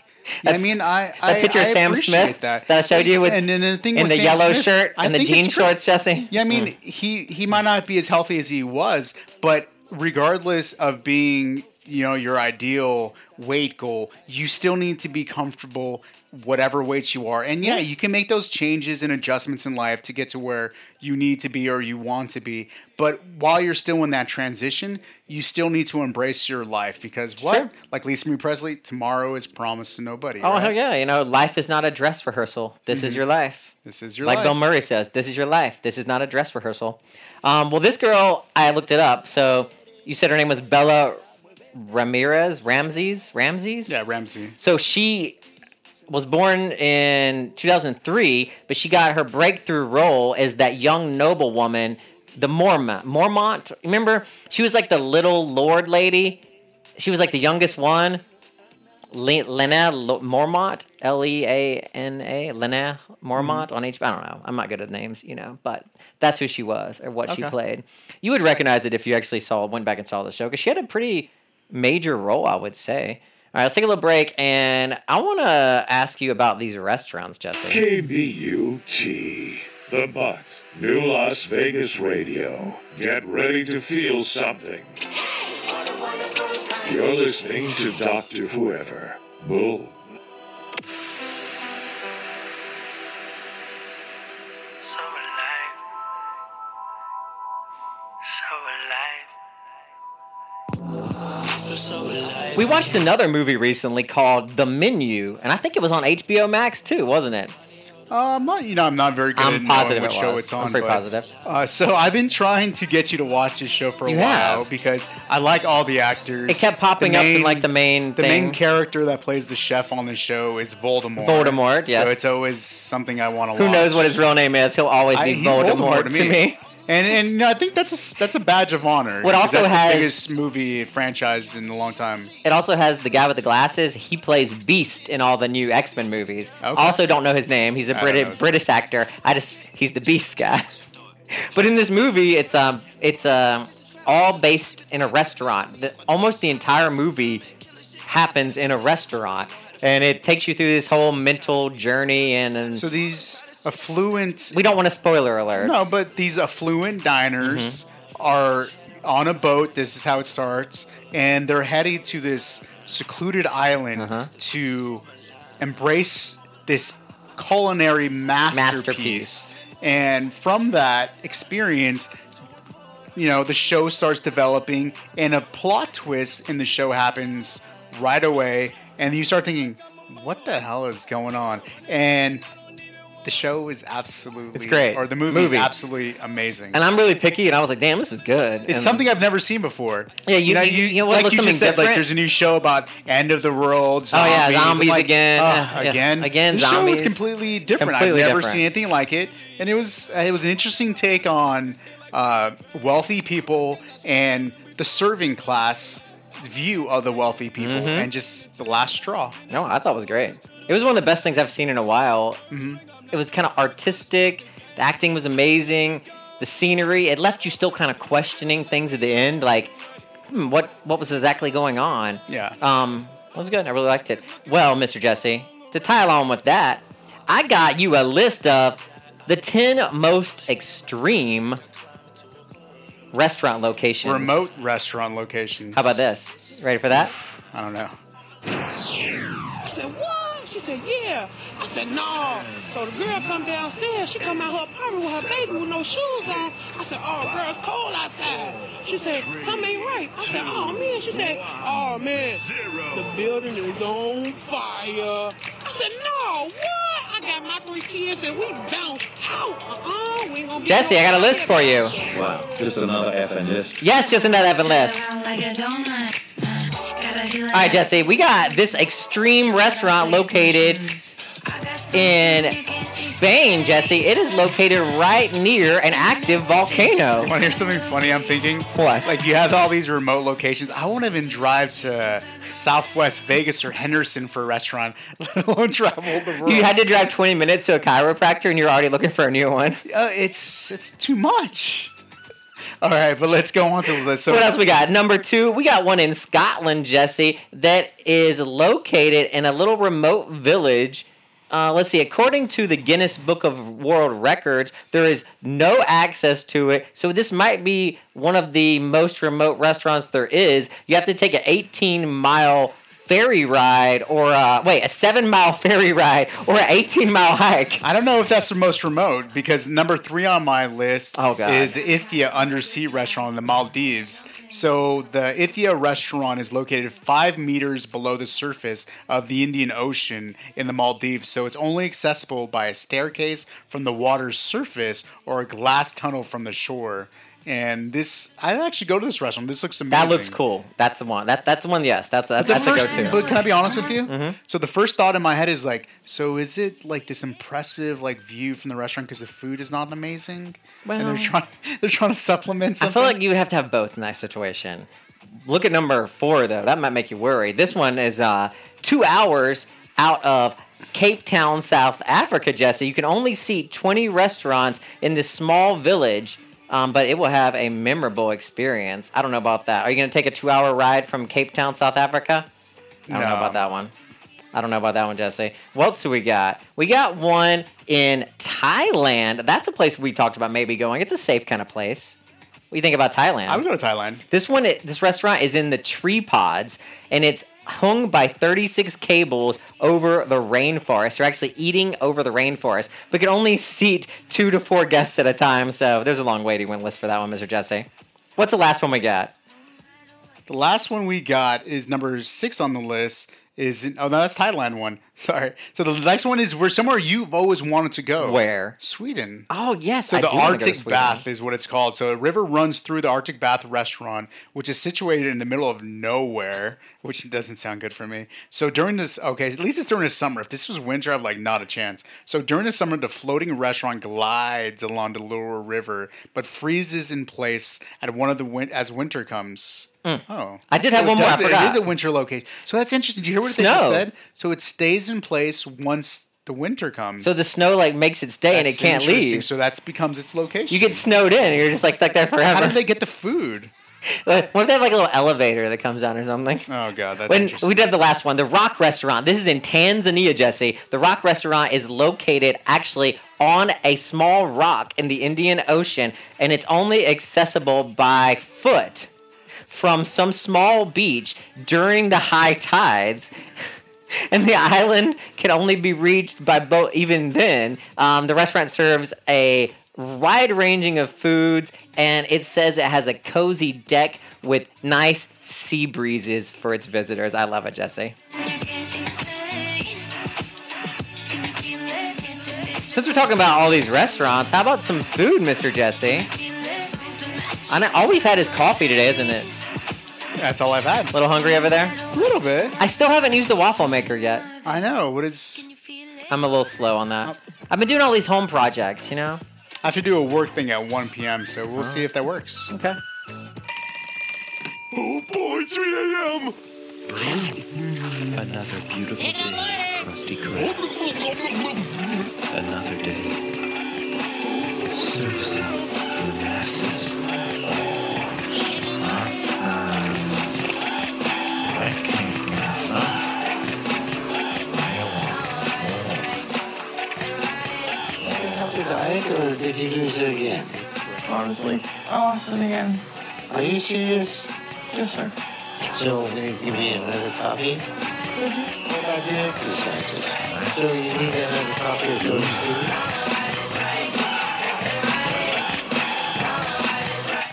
I mean, I I, that picture I of Sam Smith that. that I showed you with and then the thing in the Sam yellow Smith, shirt I and the jean shorts, Jesse. Yeah, I mean, Mm. he he might not be as healthy as he was, but regardless of being, you know, your ideal weight goal, you still need to be comfortable whatever weight you are. And yeah, you can make those changes and adjustments in life to get to where you need to be or you want to be. But while you're still in that transition, you still need to embrace your life because what? Sure. Like Lisa Marie Presley, tomorrow is promised to nobody. Oh right? hell yeah! You know, life is not a dress rehearsal. This is Mhm. your life. This is your life. like life. Bill Murray says, "This is your life. This is not a dress rehearsal." Um, well, this girl, I looked it up. So you said her name was Bella Ramirez, Ramses, Ramses. Yeah, Ramsey. So she was born in 2003, but she got her breakthrough role as that young noblewoman, the Mormont. Mormont, remember? She was like the little lord lady. She was like the youngest one. Lena Mormont, L E A N A, Lena Mormont mm-hmm. on HBO. I don't know. I'm not good at names, you know, but that's who she was or what she played. You would recognize it if you actually saw, went back and saw the show because she had a pretty major role, I would say. All right, let's take a little break, and I want to ask you about these restaurants, Jesse. KBUT, The Butt, New Las Vegas Radio. Get ready to feel something. You're listening to Dr. Whoever. Boom. We watched another movie recently called The Menu, and I think it was on HBO Max too, wasn't it? Uh, I'm not, you know, I'm not very good I'm at knowing positive what it show it's on. I'm pretty but, positive. Uh, so I've been trying to get you to watch this show for a You while have. because I like all the actors. It kept popping The up in like the main The thing. main character that plays the chef on the show is Voldemort. Voldemort, yes. So it's always something I want to Who watch. knows what his real name is? He'll always be I- he's Voldemort, to me. And and I think that's a that's a badge of honor. What also has- the biggest movie franchise in a long time. It also has the guy with the glasses. He plays Beast in all the new X Men movies. Okay. Also, don't know his name. He's a British British actor. I just he's the Beast guy. [LAUGHS] but in this movie, it's um it's um all based in a restaurant. The, almost the entire movie happens in a restaurant, and it takes you through this whole mental journey. And, and So these affluent. we don't want a spoiler alert. No, but these affluent diners Mm-hmm. are on a boat. This is how it starts, and they're heading to this secluded island Uh-huh. to embrace this culinary masterpiece. Masterpiece. And from that experience, you know, the show starts developing, and a plot twist in the show happens right away, and you start thinking, "What the hell is going on?" And the show is absolutely It's great. or the movie, Movie. is absolutely amazing. And I'm really picky, and I was like, "Damn, this is good." It's And- something I've never seen before. Yeah, you- know, you- you wanna like you just said, like there's a new show about end of the world. Oh, Zombies. yeah, zombies like, again. "Oh, Yeah, again, Again, the show was completely different. Completely I've never different. seen anything like it, and it was it was an interesting take on uh, wealthy people and the serving class view of the wealthy people, Mhm. and just the last straw. No, I thought it was great. It was one of the best things I've seen in a while. Mm-hmm. It was kind of artistic. The acting was amazing. The scenery. It left you still kind of questioning things at the end, like, hmm, what what was exactly going on? Yeah. Um, it was good. I really liked it. Well, Mr. Jesse, to tie along with that, I got you a list of the ten most extreme restaurant locations. Remote restaurant locations. How about this? Ready for that? I don't know. I said, what? She said, yeah. I said, no. So the girl come downstairs. She come out her apartment with her baby with no shoes on. I said, oh, girl, it's cold outside. She said, something ain't right. I said, oh, man. She said, oh, man. The building is on fire. I said, no, what? I got my three kids and we bounced out. Uh-uh, we ain't gonna be Jesse, I got a list for you. Wow, just another effing list. Yes, just another Evan list. All right, Jesse, we got this extreme restaurant located in Spain, Jesse. It is located right near an active volcano. Want to hear something funny? I'm thinking. What? Like you have all these remote locations. I won't even drive to Southwest Vegas or Henderson for a restaurant, [LAUGHS] let alone travel the world. You had to drive 20 minutes to a chiropractor and you're already looking for a new one. Uh, it's it's too much. All right, but let's go on to. So what else we got? Number two, we got one in Scotland, Jesse, that is located in a little remote village. Uh, let's see. According to the Guinness Book of World Records, there is no access to it. So this might be one of the most remote restaurants there is. You have to take an 18 mile ferry ride, or uh, wait, a seven mile [LAUGHS] ferry ride, or an 18 mile hike. I don't know if that's the most remote because number three on my list Oh, is the Ithaa Undersea Restaurant in the Maldives. So the Ithaa restaurant is located five meters below the surface of the Indian Ocean in the Maldives. So it's only accessible by a staircase from the water's surface or a glass tunnel from the shore. And this, I'd actually go to this restaurant. This looks amazing. That looks cool. That's the one. That that's the one. Yes, that's that's, But that's the a go-to. but can I be honest with you? Mhm. So the first thought in my head is like, so is it like this impressive like view from the restaurant because the food is not amazing, and they're trying [LAUGHS] they're trying to supplement Something? I feel like you would have to have both in that situation. Look at number four though. That might make you worry. This one is uh, two hours out of Cape Town, South Africa. Jesse, you can only seat 20 restaurants in this small village. Um, but it will have a memorable experience. I don't know about that. Are you going to take a two-hour ride from Cape Town, South Africa? I don't know about that one. I don't know about that one, Jesse. What else do we got? We got one in Thailand. That's a place we talked about maybe going. It's a safe kind of place. What do you think about Thailand? I would go to Thailand. This one, this restaurant is in the tree pods, and it's hung by 36 cables over the rainforest. You're actually eating over the rainforest, but can only seat two to four guests at a time. So there's a long waiting list for that one, Mr. Jesse. What's the last one we got? The last one we got is number six on the list, is oh no, that's Thailand one. [LAUGHS] Sorry. So the next one is where somewhere you've always wanted to go. Where? Sweden. Oh yes, So I the do wanna go to Arctic Bath is what it's called. So a river runs through the Arctic Bath restaurant, which is situated in the middle of nowhere, which doesn't sound good for me. So during this, okay, at least it's during the summer. If this was winter, I'd like not a chance. So during the summer, the floating restaurant glides along the lower river, but freezes in place at one of the win- as winter comes. Mm. Oh, I did have one more, does- It forgot. a winter location. So that's interesting. Did you hear what they Snow. just said? So it stays in place once the winter comes. So the snow like makes its day and it can't leave. So that becomes its location. You get snowed in and you're just like stuck there forever. How do they get the food? [LAUGHS] What if they have like a little elevator that comes down or something? Oh god, that's when interesting. we did the last one, the Rock Restaurant. This is in Tanzania, Jesse. The Rock Restaurant is located actually on a small rock in the Indian Ocean, and it's only accessible by foot from some small beach during the high tides. [LAUGHS] And the island can only be reached by boat. Even then, um, the restaurant serves a wide ranging of foods, and it says it has a cozy deck with nice sea breezes for its visitors. I love it, Jesse. Since we're talking about all these restaurants, how about some food, Mr. Jesse? I know, all we've had is coffee today, isn't it? That's all I've had. A little hungry over there? A little bit. I still haven't used the waffle maker yet. I know. What is? I'm a little slow on that. I've been doing all these home projects, you know? I have to do a work thing at 1 p.m. So we'll see if that works. Okay. Oh boy, 3 a.m. Another beautiful day, Krusty Krab. Another day. Servicing the masses. Up the diet, or did you lose it again? Honestly, I lost it again. Are you serious? Yes, sir. So, will you give me another copy? What about your exercises? So, you need another copy of those too?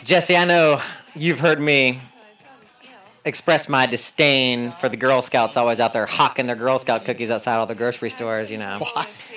Jesse, I know you've heard me express my disdain for the Girl Scouts always out there hawking their Girl Scout cookies outside all the grocery stores, you know.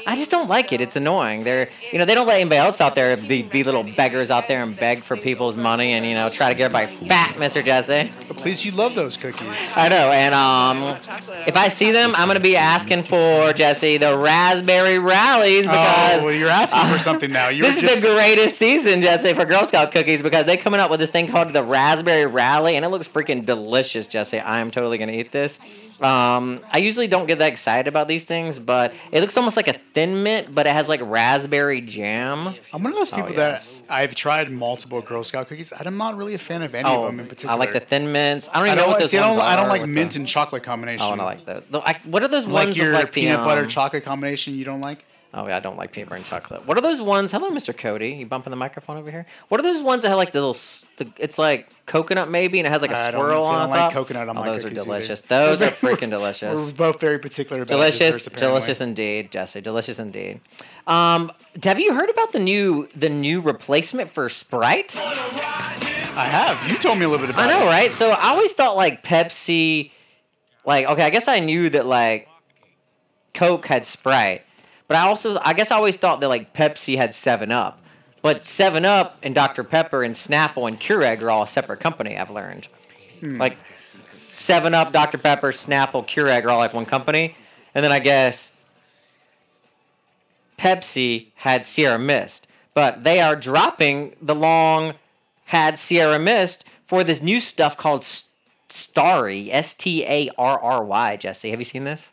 I just don't like it. It's annoying. They're, you know, they don't let anybody else out there be, be little beggars out there and beg for people's money and, you know, try to get everybody fat, Mr. Jesse. But please, you love those cookies. I know, and um, if I see them, I'm gonna be asking for Jesse the raspberry rallies because oh, well, you're asking for [LAUGHS] something now. You this were is the greatest season, Jesse, for Girl Scout cookies because they're coming up with this thing called the Raspberry Rally, and it looks freaking delicious, Jesse. I am totally gonna eat this. Um, I usually don't get that excited about these things, but it looks almost like a thin mint, but it has like raspberry jam. I'm one of those Oh, people yes. that I've tried multiple Girl Scout cookies. I'm not really a fan of any Oh, of them in particular. I like the thin mints. I don't even I know what those see, I ones don't, I don't like mint the- and chocolate combination. Oh, and I like those. What are those like ones your like the, peanut butter um, chocolate combination. You don't like? Oh yeah, I don't like peanut butter and chocolate. What are those ones? Hello, Mr. Cody. You bumping the microphone over here? What are those ones that have like the little? s- The, it's like coconut maybe, and it has like a I don't, swirl see, I on don't top. like coconut on oh, my those are cookies either. delicious. Those are [LAUGHS] freaking delicious. We're both very particular about delicious, desserts, apparently. delicious indeed, Jesse. Delicious indeed. Um, have you heard about the new the new replacement for Sprite? I have. You told me a little bit about it. I know, it. right? So I always thought like Pepsi, like okay, I guess I knew that like Coke had Sprite, but I also I guess I always thought that like Pepsi had Seven Up, but Seven Up and Dr Pepper and Snapple and Keurig are all a separate company. I've learned, Hmm. like Seven Up, Dr Pepper, Snapple, Keurig are all like one company, and then I guess Pepsi had Sierra Mist, but they are dropping the long had Sierra Mist for this new stuff called Starry, S T A R R Y. Jesse, have you seen this?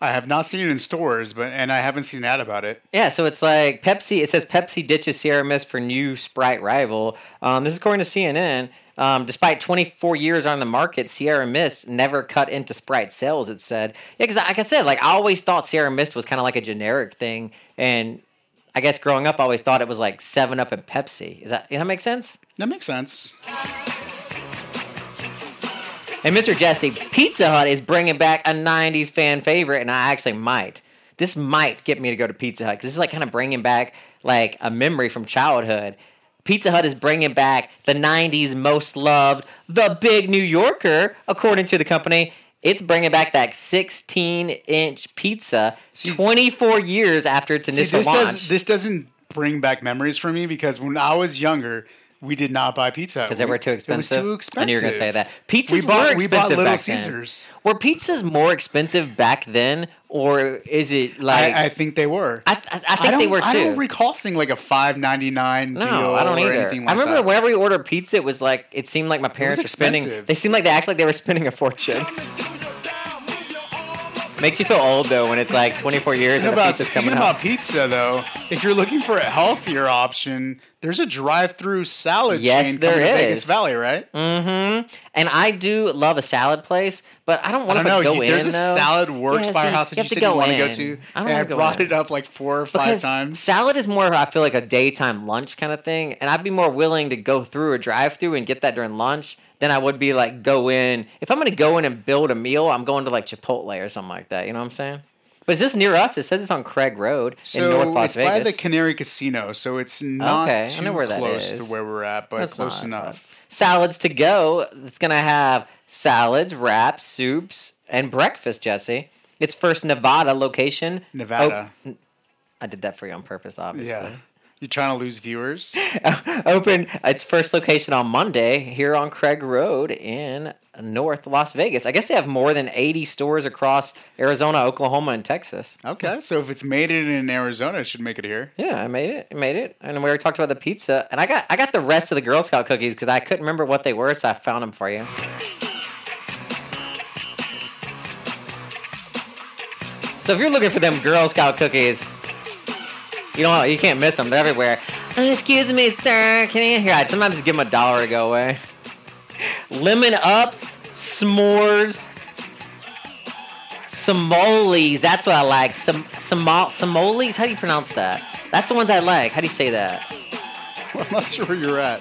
I have not seen it in stores, but and I haven't seen an ad about it. Yeah, so it's like Pepsi. It says Pepsi ditches Sierra Mist for new Sprite rival. Um, this is according to CNN. Um, despite 24 years on the market, Sierra Mist never cut into Sprite sales. It said, yeah, because like I said, like I always thought Sierra Mist was kind of like a generic thing, and I guess growing up, I always thought it was like Seven Up and Pepsi. Is that does that make sense? That makes sense. And Mr. Jesse, Pizza Hut is bringing back a 90s fan favorite, and I actually might. This might get me to go to Pizza Hut because this is like kind of bringing back like a memory from childhood. Pizza Hut is bringing back the 90s most loved, The Big New Yorker, according to the company. It's bringing back that 16 inch pizza 24 years after its See, initial this, launch. does, this doesn't bring back memories for me because when I was younger, we did not buy pizza because they were too expensive. It was too expensive. And you were going to say that. Pizzas We bought- were we bought expensive Little back Caesars. then. Were pizzas more expensive back then, or is it like? I, I think they were. I, I, I think they were too. I don't recall seeing like a five ninety nine No, deal I don't either. like I remember that. whenever we ordered pizza, it was like it seemed like my parents were spending. They seemed like they act like they were spending a fortune. [LAUGHS] Makes you feel old though when it's like 24 years and about, pizza's coming about out. pizza, though, if you're looking for a healthier option, there's a drive-through salad Yes, chain there coming to Vegas is. Valley, right? Mm-hmm. And I do love a salad place, but I don't I want don't to go you- in. there's a though. salad works Yeah, by our see, house that you, have said you want to in. go to, I don't and I wanna go brought in. it up like four or five Because times. Salad is more, I feel like, a daytime lunch kind of thing, and I'd be more willing to go through a drive-through and get that during lunch than I would be like go in. If I'm going to go in and build a meal, I'm going to like Chipotle or something like that. You know what I'm saying? But is this near us? It says it's on Craig Road in North Las it's by the Cannery Casino, so it's not Okay, I too know where close is. to where we're at, but That's close enough. Salads to go. It's going to have salads, wraps, soups, and breakfast, Jesse. Its first Nevada location. Nevada. Oh, I did that for you on purpose, obviously. Yeah. You trying to lose viewers? [LAUGHS] Open its first location on Monday here on Craig Road in North Las Vegas. I guess they have more than 80 stores across Arizona, Oklahoma, and Texas. Okay, so if it's made it in Arizona, it should make it here. Yeah, I made it. I made it. And we already talked about the pizza. And I got I got the rest of the Girl Scout cookies because I couldn't remember what they were, so I found them for you. So if you're looking for them Girl Scout cookies, you don't you can't miss them. They're everywhere. Uh, excuse me, sir. Can you hear? I sometimes just give them a dollar to go away. Lemon ups, s'mores, Samolis. That's what I like. Sam, samo, Samolis. How do you pronounce that? That's the ones I like. How do you say that? [LAUGHS] I'm not sure where you're at.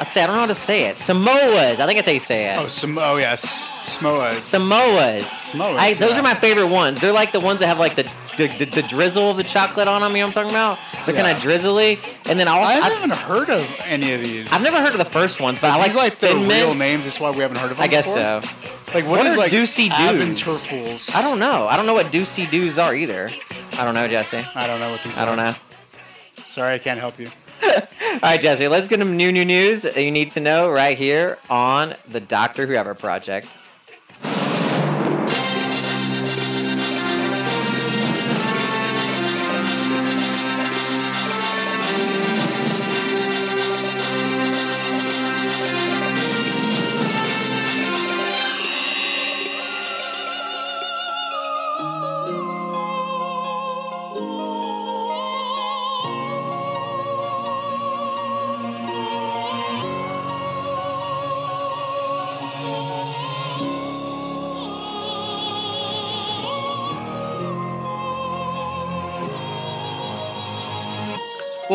I say I don't know how to say it. Samoas. I think that's how you say it. Oh, Sam- oh yes, Samoas. Samoas. Samoas, I, those yeah. are my favorite ones. They're like the ones that have like the the, the, the drizzle of the chocolate on them. You know what I'm talking about? They're kind of drizzly. And then I also I haven't heard of any of these. I've never heard of the first ones, but I like like the real Mints. names. That's why we haven't heard of them. I guess before? so. Like what What is are like Deucey Doos? I don't know. I don't know what doosey doos are either. I don't know, Jesse. I don't know what these I don't are. know. Sorry, I can't help you. [LAUGHS] All right, Jesse, let's get some new, new news that you need to know right here on the Doctor Whoever Project.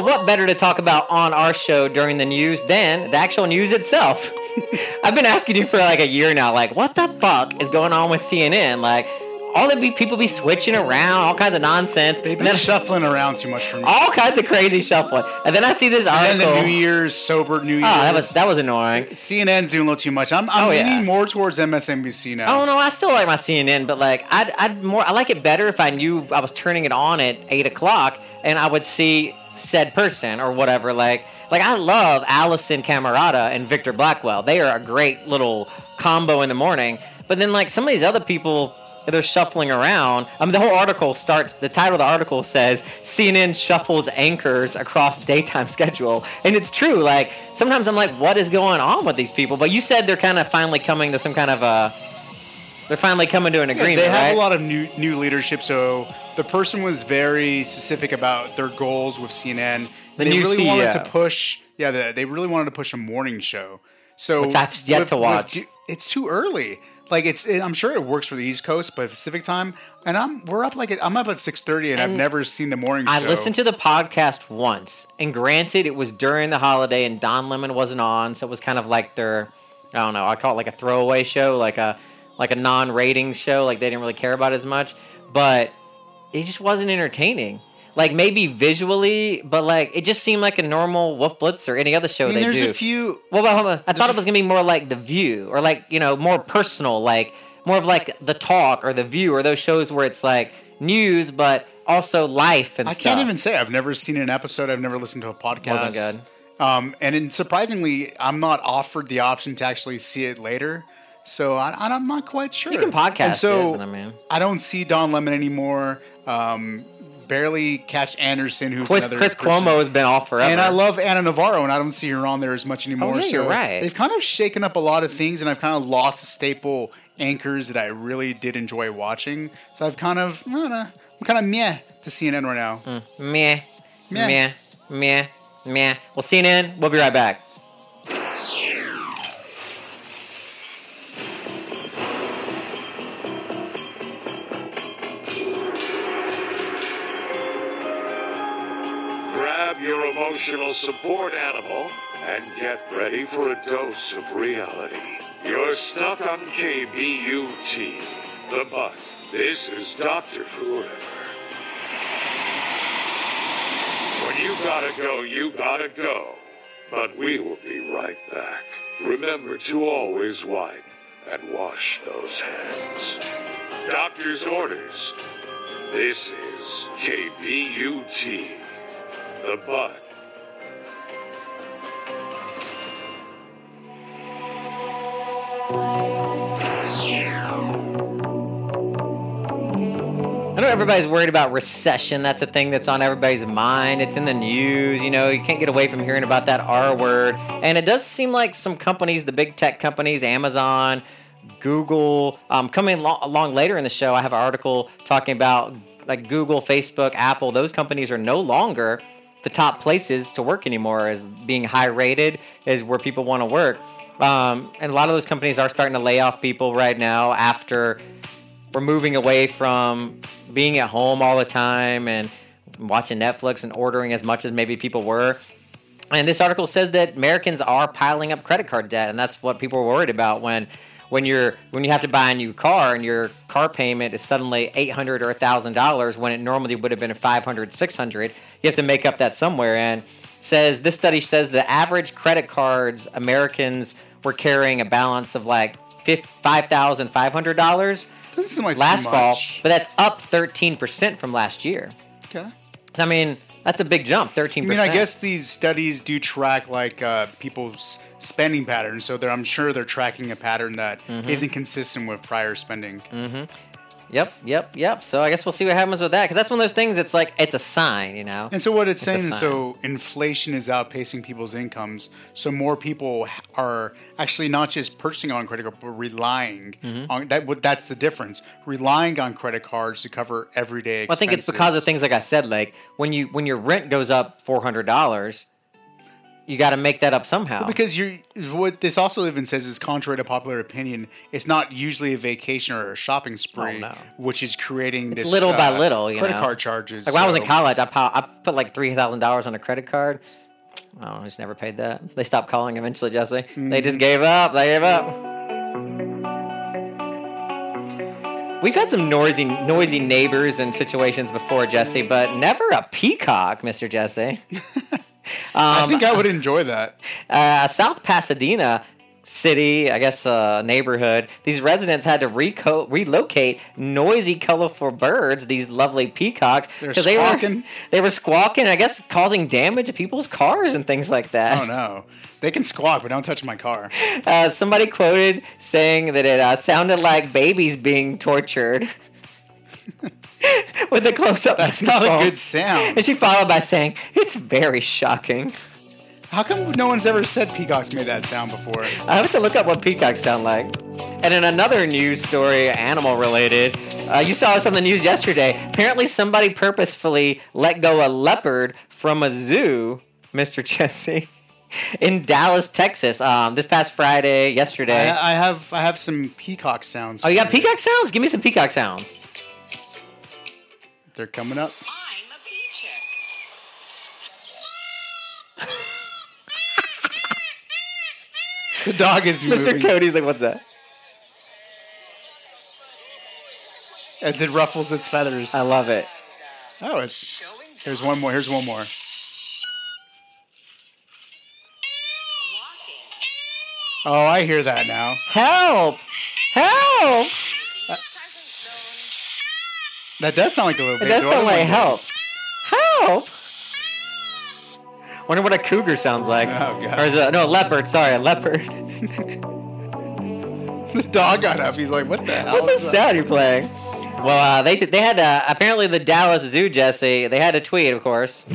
Well, what better to talk about on our show during the news than the actual news itself? [LAUGHS] I've been asking you for like a year now, like, what the fuck is going on with CNN? Like, all the be people be switching around, all kinds of nonsense. They've been then shuffling around too much for me. all kinds of crazy shuffling. And then I see this and article. then the New Year's sober New ah, Year's. oh, that was that was annoying. CNN's doing a little too much. I'm, I'm Oh, yeah. leaning more towards MSNBC now. Oh no, I still like my CNN, but like I'd, I'd more I like it better if I knew I was turning it on at eight o'clock and I would see said person or whatever. Like like I love Alisyn Camerota and Victor Blackwell. They are a great little combo in the morning. But then like some of these other people they're shuffling around. I mean, the whole article starts. The title of the article says CNN shuffles anchors across daytime [LAUGHS] schedule, and it's true. Like sometimes I'm like, what is going on with these people? But you said they're kind of finally coming to some kind of a. They're finally coming to an Yeah, agreement, they have right? a lot of new new leadership. So the person was very specific about their goals with CNN. The they new really wanted to push. Yeah, they, they really wanted to push a morning show. So Which I've yet to watch. du- it's too early. Like it's, it, I'm sure it works for the East Coast, but Pacific time, and I'm we're up like at, I'm up at six thirty, and, I've never seen the morning I show. listened to the podcast once, and granted, it was during the holiday, and Don Lemon wasn't on, so it was kind of like their, I don't know, I call it like a throwaway show, like a like a non-rating show, like they didn't really care about as much, but it just wasn't entertaining. like maybe visually, but like it just seemed like a normal Wolf Blitz or any other show I mean, they there's do. a few. Well, on. I thought it was gonna be more like The View, or like you know, more personal, like more of like The Talk or The View, or those shows where it's like news, but also life and I stuff. can't even say I've never seen an episode. I've never listened to a podcast. Wasn't good. Um, and then surprisingly, I'm not offered the option to actually see it later. So I, I'm not quite sure. You can podcast And so it, I mean- I don't see Don Lemon anymore. Um, barely catch Anderson, who's Chris, another Chris person. Cuomo has been off forever. And I love Ana Navarro, and I don't see her on there as much anymore. Oh, yeah, so you're right. They've kind of shaken up a lot of things, and I've kind of lost the staple anchors that I really did enjoy watching. So I've kind of, I don't know, I'm kind of meh to CNN right now. meh, Meh. meh, meh, meh. Well, CNN. We'll be right back. Emotional support animal and get ready for a dose of reality. You're stuck on KBUT. The Butt. This is Dr. Whoever. When you gotta go, you gotta go. But we will be right back. Remember to always wipe and wash those hands. Doctor's orders. This is KBUT. The Butt. I know everybody's worried about recession. That's a thing that's on everybody's mind. It's in the news. You know, you can't get away from hearing about that R word. And it does seem like some companies, the big tech companies, Amazon, Google, um, coming lo- along later in the show, I have an article talking about like Google, Facebook, Apple. Those companies are no longer the top places to work anymore as being high rated is where people want to work. Um, and a lot of those companies are starting to lay off people right now after we're moving away from being at home all the time and watching Netflix and ordering as much as maybe people were. And this article says that Americans are piling up credit card debt, and that's what people are worried about when when you're when you have to buy a new car and your car payment is suddenly eight hundred or thousand dollars when it normally would have been 500 600 you have to make up that somewhere and says this study says the average credit cards americans were carrying a balance of like five thousand five hundred dollars like too last fall much. but that's up 13% from last year Okay. so, i mean that's a big jump 13% I mean, I guess these studies do track like uh, people's spending patterns, so I'm sure they're tracking a pattern that Mhm. not consistent with prior spending. Mm-hmm. Yep, yep, yep. So I guess we'll see what happens with that because that's one of those things. It's like it's a sign, you know. And so what it's, a saying, sign. so inflation is outpacing people's incomes. So more people are actually not just purchasing on credit card, but relying Mhm. on that. What that's the difference. Relying on credit cards to cover everyday. Well, I think it's because of things like I said, like when you when your rent goes up four hundred dollars, you got to make that up somehow. Well, because you're what this also even says is contrary to popular opinion. It's not usually a vacation or a shopping spree, no. which is creating it's this little by uh, little, you credit know? card charges. Like when I was in college, I, I put like three thousand dollars on a credit card. I don't I just never paid that. They stopped calling eventually, Jesse. They just Mhm. gave up. They gave up. We've had some noisy, noisy neighbors and situations before, Jesse, but never a peacock, Mister Jesse. [LAUGHS] I Um, think I would enjoy that. [LAUGHS] uh, South Pasadena city, I guess, uh, neighborhood. These residents had to reco- relocate noisy, colorful birds. These lovely peacocks They're 'cause they were squawking. [LAUGHS] they were squawking. I guess causing damage to people's cars and things like that. Oh no, they can squawk, but don't touch my car. Uh, somebody quoted saying that it uh, sounded like babies being tortured. [LAUGHS] [LAUGHS] With a close up. That's not a good sound. And she followed by saying, "It's very shocking." How come no one's ever said peacocks made that sound before? I have to look up what peacocks sound like. And in another news story, animal related, uh, you saw this on the news yesterday. Apparently, somebody purposefully let go a leopard from a zoo, Mr. [LAUGHS] Jesse, in Dallas, Texas. Um, this past Friday, yesterday. I, I have I have some peacock sounds. oh, you got peacock sounds? Give me some peacock sounds. They're coming up. The dog is Mr. moving Cody's like, what's that? as it ruffles its feathers. I love it. Oh, it's Here's one more. Here's one more. Oh, I hear that now. Help! Help! That does sound like a little It bit. does The sound like help. Help! Wonder what a cougar sounds like. Oh, God. Or is it no a leopard? Sorry, a leopard. [LAUGHS] [LAUGHS] The dog got up. He's like, "What the hell?" What's is this sound you're playing? Well, uh, they they had uh, apparently the Dallas Zoo, Jesse. They had a tweet, of course.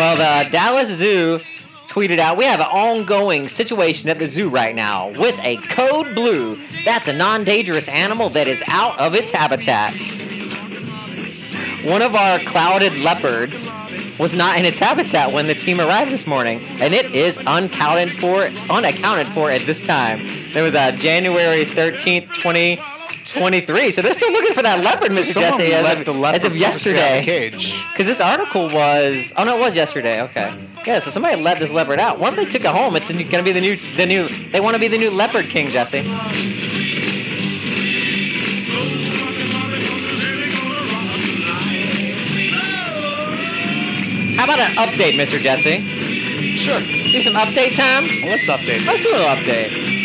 Well, the Dallas Zoo tweeted out, "We have an ongoing situation at the zoo right now with a code blue. That's a non-dangerous animal that is out of its habitat. One of our clouded leopards was not in its habitat when the team arrived this morning, and it is unaccounted for unaccounted for at this time. It was a January 13th, 2023. So they're still looking for that leopard, Mr. Someone Jesse, as let of, the leopard as of loose out of the yesterday. cage. Because this article was oh no, it was yesterday. Okay, yeah. So somebody let this leopard out. If they took it home? It's going to be the new the new. They want to be the new leopard king, Jesse. How about an update, Mr. Jesse? Sure. Do some update time. Let's update. Let's do a little update.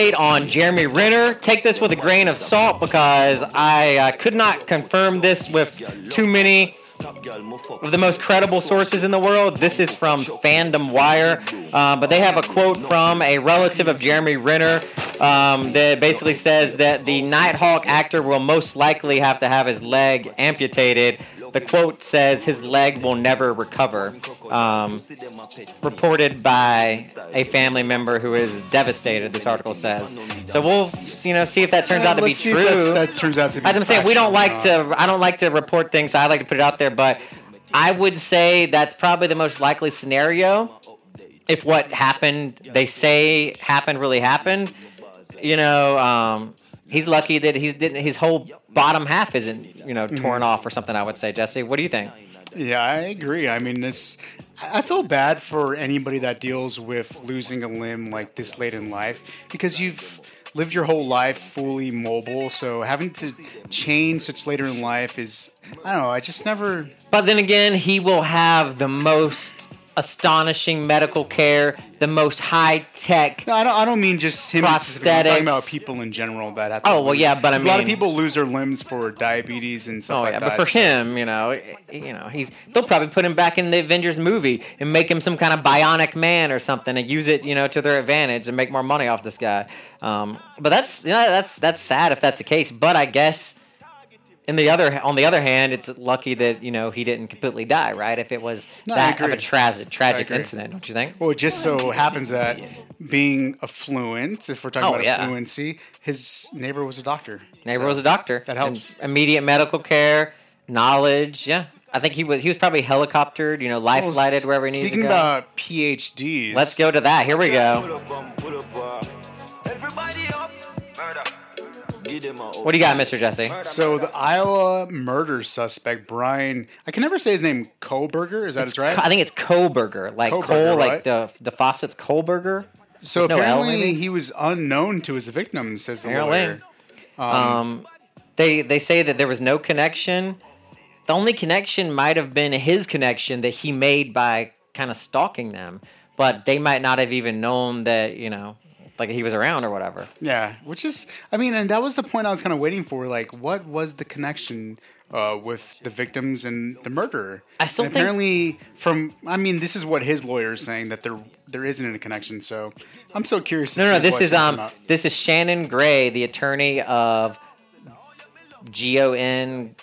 Update on Jeremy Renner. Take this with a grain of salt because I uh, could not confirm this with too many of the most credible sources in the world. This is from Fandom Wire, uh, but they have a quote from a relative of Jeremy Renner um, that basically says that the Nighthawk actor will most likely have to have his leg amputated. The quote says his leg will never recover. Um, reported by a family member who is devastated. This article says. So we'll, you know, see if that turns out to be true. that turns out to be As I'm saying, we don't like to. I don't like to report things. So I like to put it out there, but I would say that's probably the most likely scenario. If what happened, they say happened, really happened. You know, um, he's lucky that he didn't. His whole bottom half isn't, you know, torn Mhm. off or something. I would say, Jesse. What do you think? Yeah, I agree. I mean, this. I I feel bad for anybody that deals with losing a limb like this late in life because you've lived your whole life fully mobile. So having to change such later in life is, I don't know. I just never. But then again, he will have the most astonishing medical care, the most high tech. No, I don't. I don't mean just him. specifically. I'm talking about people in general that have. To Oh, well, yeah, but I 'cause a lot of people lose their limbs for diabetes and stuff Oh like yeah, that. but for him, you know, you know, he's they'll probably put him back in the Avengers movie and make him some kind of bionic man or something and use it, you know, to their advantage and make more money off this guy. Um, but that's you know, that's that's sad if that's the case. But I guess in the other on the other hand, it's lucky that you know he didn't completely die, right? If it was No, I that of a tragic tragic incident, don't you think? Well, it just so happens that being affluent, if we're talking Oh, about yeah. fluency, his neighbor was a doctor. Neighbor So was a doctor. That helps. And immediate medical care, knowledge. Yeah, I think he was he was probably helicoptered, you know, life Well, flighted wherever he needed to go. Speaking about PhDs, Let's go to that. Here we go. Give them a What do you got, Mr. Jesse? So the Iowa murder suspect Brian, I can never say his name. Kohberger, is that his right? I think it's Kohlberger, like Kohlberger, Cole, like right? the the faucets Kohlberger. So no L, apparently maybe? he was unknown to his victims, says the Apparently. lawyer. Um, they they say that there was no connection. The only connection might have been his connection that he made by kind of stalking them, but they might not have even known that you know, like he was around or whatever. Yeah, which is, I mean, and that was the point I was kind of waiting for. Like, what was the connection uh, with the victims and the murderer? I still And think- apparently from, I mean, this is what his lawyer is saying that there there isn't a connection. So I'm so curious. To No, no, this is um, this is Shannon Gray, the attorney of G O N.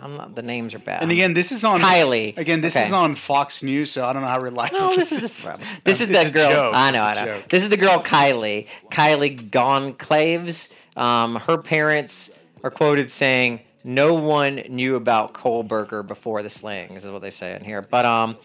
I'm not. The names are bad. And again, this is on Kylie. Again, this Okay. is on Fox News, so I don't know how reliable. No, this this is is. This is the girl. joke. I know, I know. joke. This is the girl Kylie. Kylie Goncalves. Um, her parents are quoted saying, "No one knew about Kohlberger before the slings," is what they say in here. But um,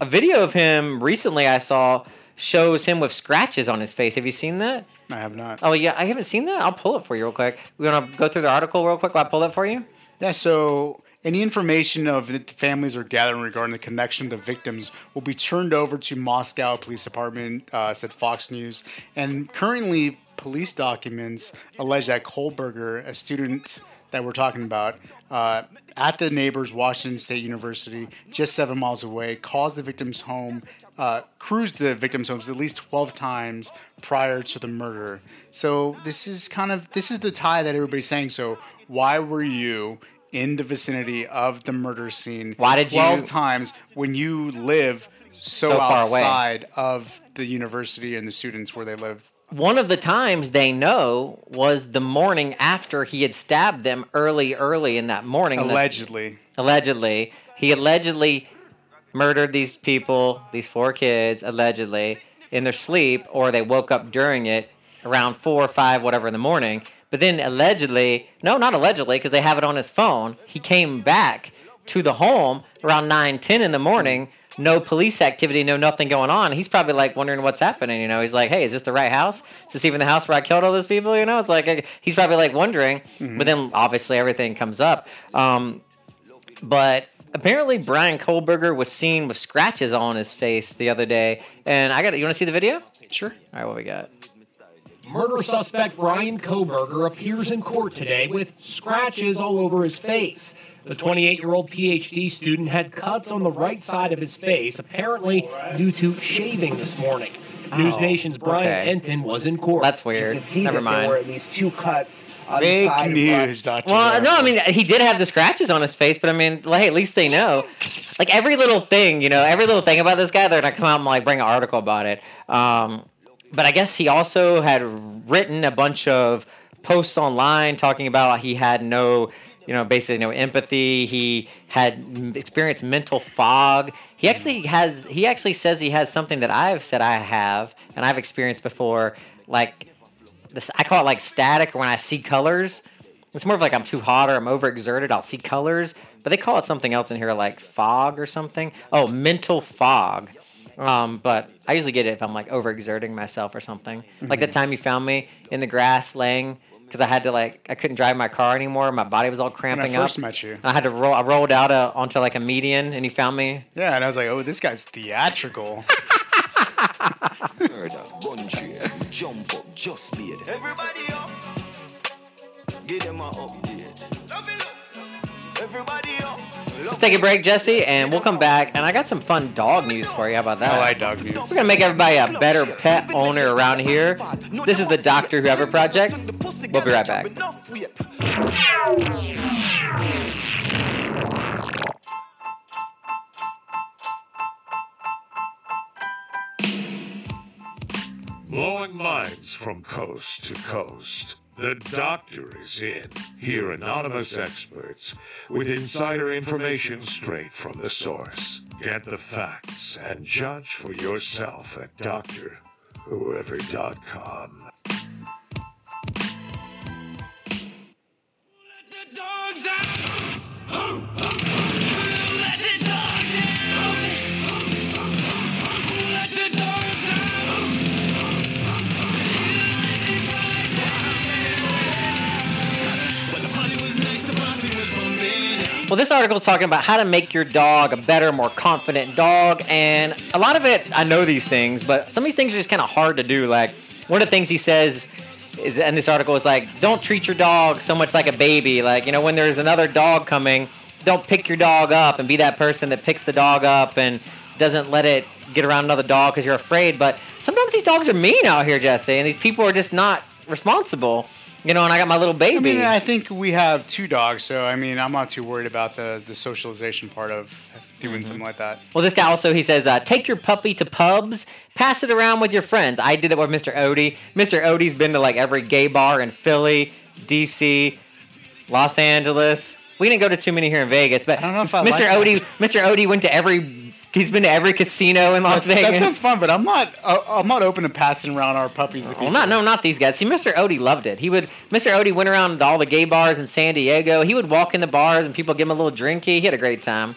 a video of him recently I saw shows him with scratches on his face. Have you seen that? I have not. Oh yeah, I haven't seen that. I'll pull it for you real quick. We want to go through the article real quick while I pull it for you. Yeah, so any information of the families are gathering regarding the connection of the victims will be turned over to Moscow Police Department, uh, said Fox News. And currently, police documents allege that Kohlberger, a student that we're talking about, uh, at the neighbor's Washington State University, just seven miles away, caused the victim's home, uh, cruised the victim's homes at least 12 times prior to the murder. So this is kind of this is the tie that everybody's saying. So why were you in the vicinity of the murder scene? Why did you- 12 times when you live so, So far away. outside of the university and the students where they live? One of the times they know was the morning after he had stabbed them early, early in that morning. Allegedly. Allegedly. He allegedly murdered these people, these four kids, allegedly, in their sleep, or they woke up during it around four or five, whatever, in the morning. But then allegedly, no, not allegedly, because they have it on his phone, he came back to the home around 9, 10 in the morning. No police activity, no nothing going on. He's probably like wondering what's happening. You know, he's like, "Hey, is this the right house? Is this even the house where I killed all those people?" You know, it's like he's probably like wondering. Mhm. But then obviously everything comes up. Um, but apparently Brian Kohlberger was seen with scratches on his face the other day. And I got you want to see the video? Sure. All right, what we got? Murder suspect Brian Kohberger appears in court today with scratches all over his face. The 28 year old PhD student had cuts on the right side of his face, apparently due to shaving this morning. News Oh, Nation's Brian okay. Entin was in court. That's weird. Never mind. There were at least two cuts. Fake news, Dr. Well, no, I mean he did have the scratches on his face, but I mean, like, hey, at least they know. Like every little thing, you know, every little thing about this guy, they're gonna come out and like bring an article about it. Um, but I guess he also had written a bunch of posts online talking about he had no, you know, basically no empathy. He had experienced mental fog. He hmm. actually has. He actually says he has something that I've said I have and I've experienced before, like this I call it like static or when I see colors. It's more of like I'm too hot or I'm overexerted, I'll see colors. But they call it something else in here like fog or something. Oh, mental fog. Um, but I usually get it if I'm like overexerting myself or something. Like the Mhm. time you found me in the grass laying because I had to like I couldn't drive my car anymore. My body was all cramping up. I first up. met you. I had to roll. I rolled out uh, onto like a median, and you found me. Yeah, and I was like, oh, this guy's theatrical. [LAUGHS] Murder, bun jump up, just made. Everybody up. Give them a update. Everybody up. Let's take a break, Jesse, and we'll come back. And I got some fun dog news for you. How about that? I like dog news. We're gonna make everybody a better pet owner around here. This is the Doctor Whoever Project. We'll be right back. Minds from coast to coast. The doctor is in. Hear anonymous experts with insider information straight from the source. Get the facts and judge for yourself at drwhoever.com. Well, this article is talking about how to make your dog a better, more confident dog, and a lot of it, I know these things, but some of these things are just kind of hard to do. Like one of the things he says is in this article is like, don't treat your dog so much like a baby. Like you know, when there's another dog coming, don't pick your dog up and be that person that picks the dog up and doesn't let it get around another dog because you're afraid. But sometimes these dogs are mean out here, Jesse, and these people are just not responsible. You know, and I got my little baby. I mean, I think we have two dogs, so I mean, I'm not too worried about the, the socialization part of doing Mm-hmm. something like that. Well, this guy also he says, uh, take your puppy to pubs, pass it around with your friends. I did it with Mr. Odie. Mr. Odie's been to like every gay bar in Philly, DC, Los Angeles, we didn't go to too many here in Vegas, but I Mr. like that. Odie, Mr. Odie went to every. He's been to every casino in Las That's- Vegas. That sounds fun, but I'm not. Uh, I'm not open to passing around our puppies. Well, not no, not these guys. See, Mr. Odie loved it. He would. Mr. Odie went around to all the gay bars in San Diego. He would walk in the bars and people give him a little drinky. He had a great time,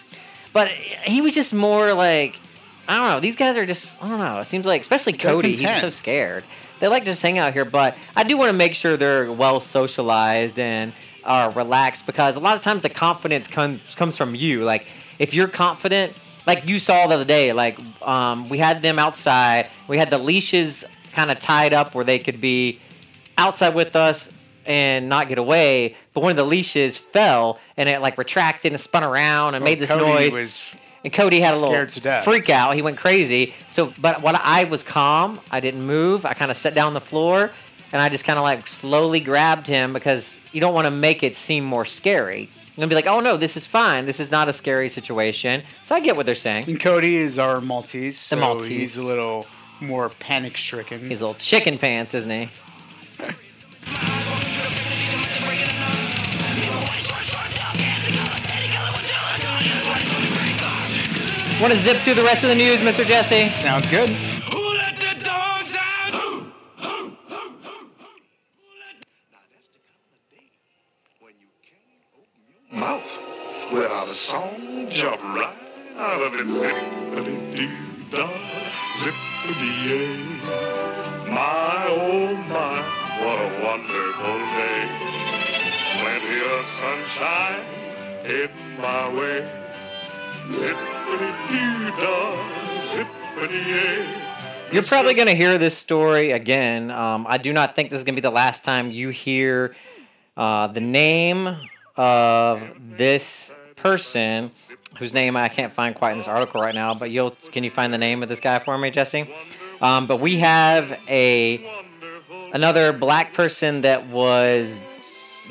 but he was just more like I don't know. These guys are just I don't know. It seems like especially Cody. He's so scared. They like to just hang out here, but I do want to make sure they're well socialized and are relaxed because a lot of times the confidence comes comes from you. Like if you're confident, like you saw the other day, like um, we had them outside. We had the leashes kind of tied up where they could be outside with us and not get away. But one of the leashes fell and it like retracted and spun around and Well, made this Cody noise. was and Cody had a little freak out. He went crazy. So, but when I was calm, I didn't move. I kind of sat down on the floor and I just kind of like slowly grabbed him because you don't want to make it seem more scary. You're gonna be like, oh no, this is fine. This is not a scary situation. So I get what they're saying. And Cody is our Maltese. So The Maltese. He's a little more panic stricken. He's a little chicken pants, isn't he? Want to zip through the rest of the news, Mr. Jesse? Sounds good. Mouth without a song jump right out of it. Zippity-doo-dah, zippity-yay. My, oh my, what a wonderful day. Plenty of sunshine in my way. Zippity-doo-dah, zippity-yay. You're probably going to hear this story again. Um, I do not think this is going to be the last time you hear uh, the name of this person, whose name I can't find quite in this article right now. But you'll can you find the name of this guy for me, Jesse? Um, but we have a another black person that was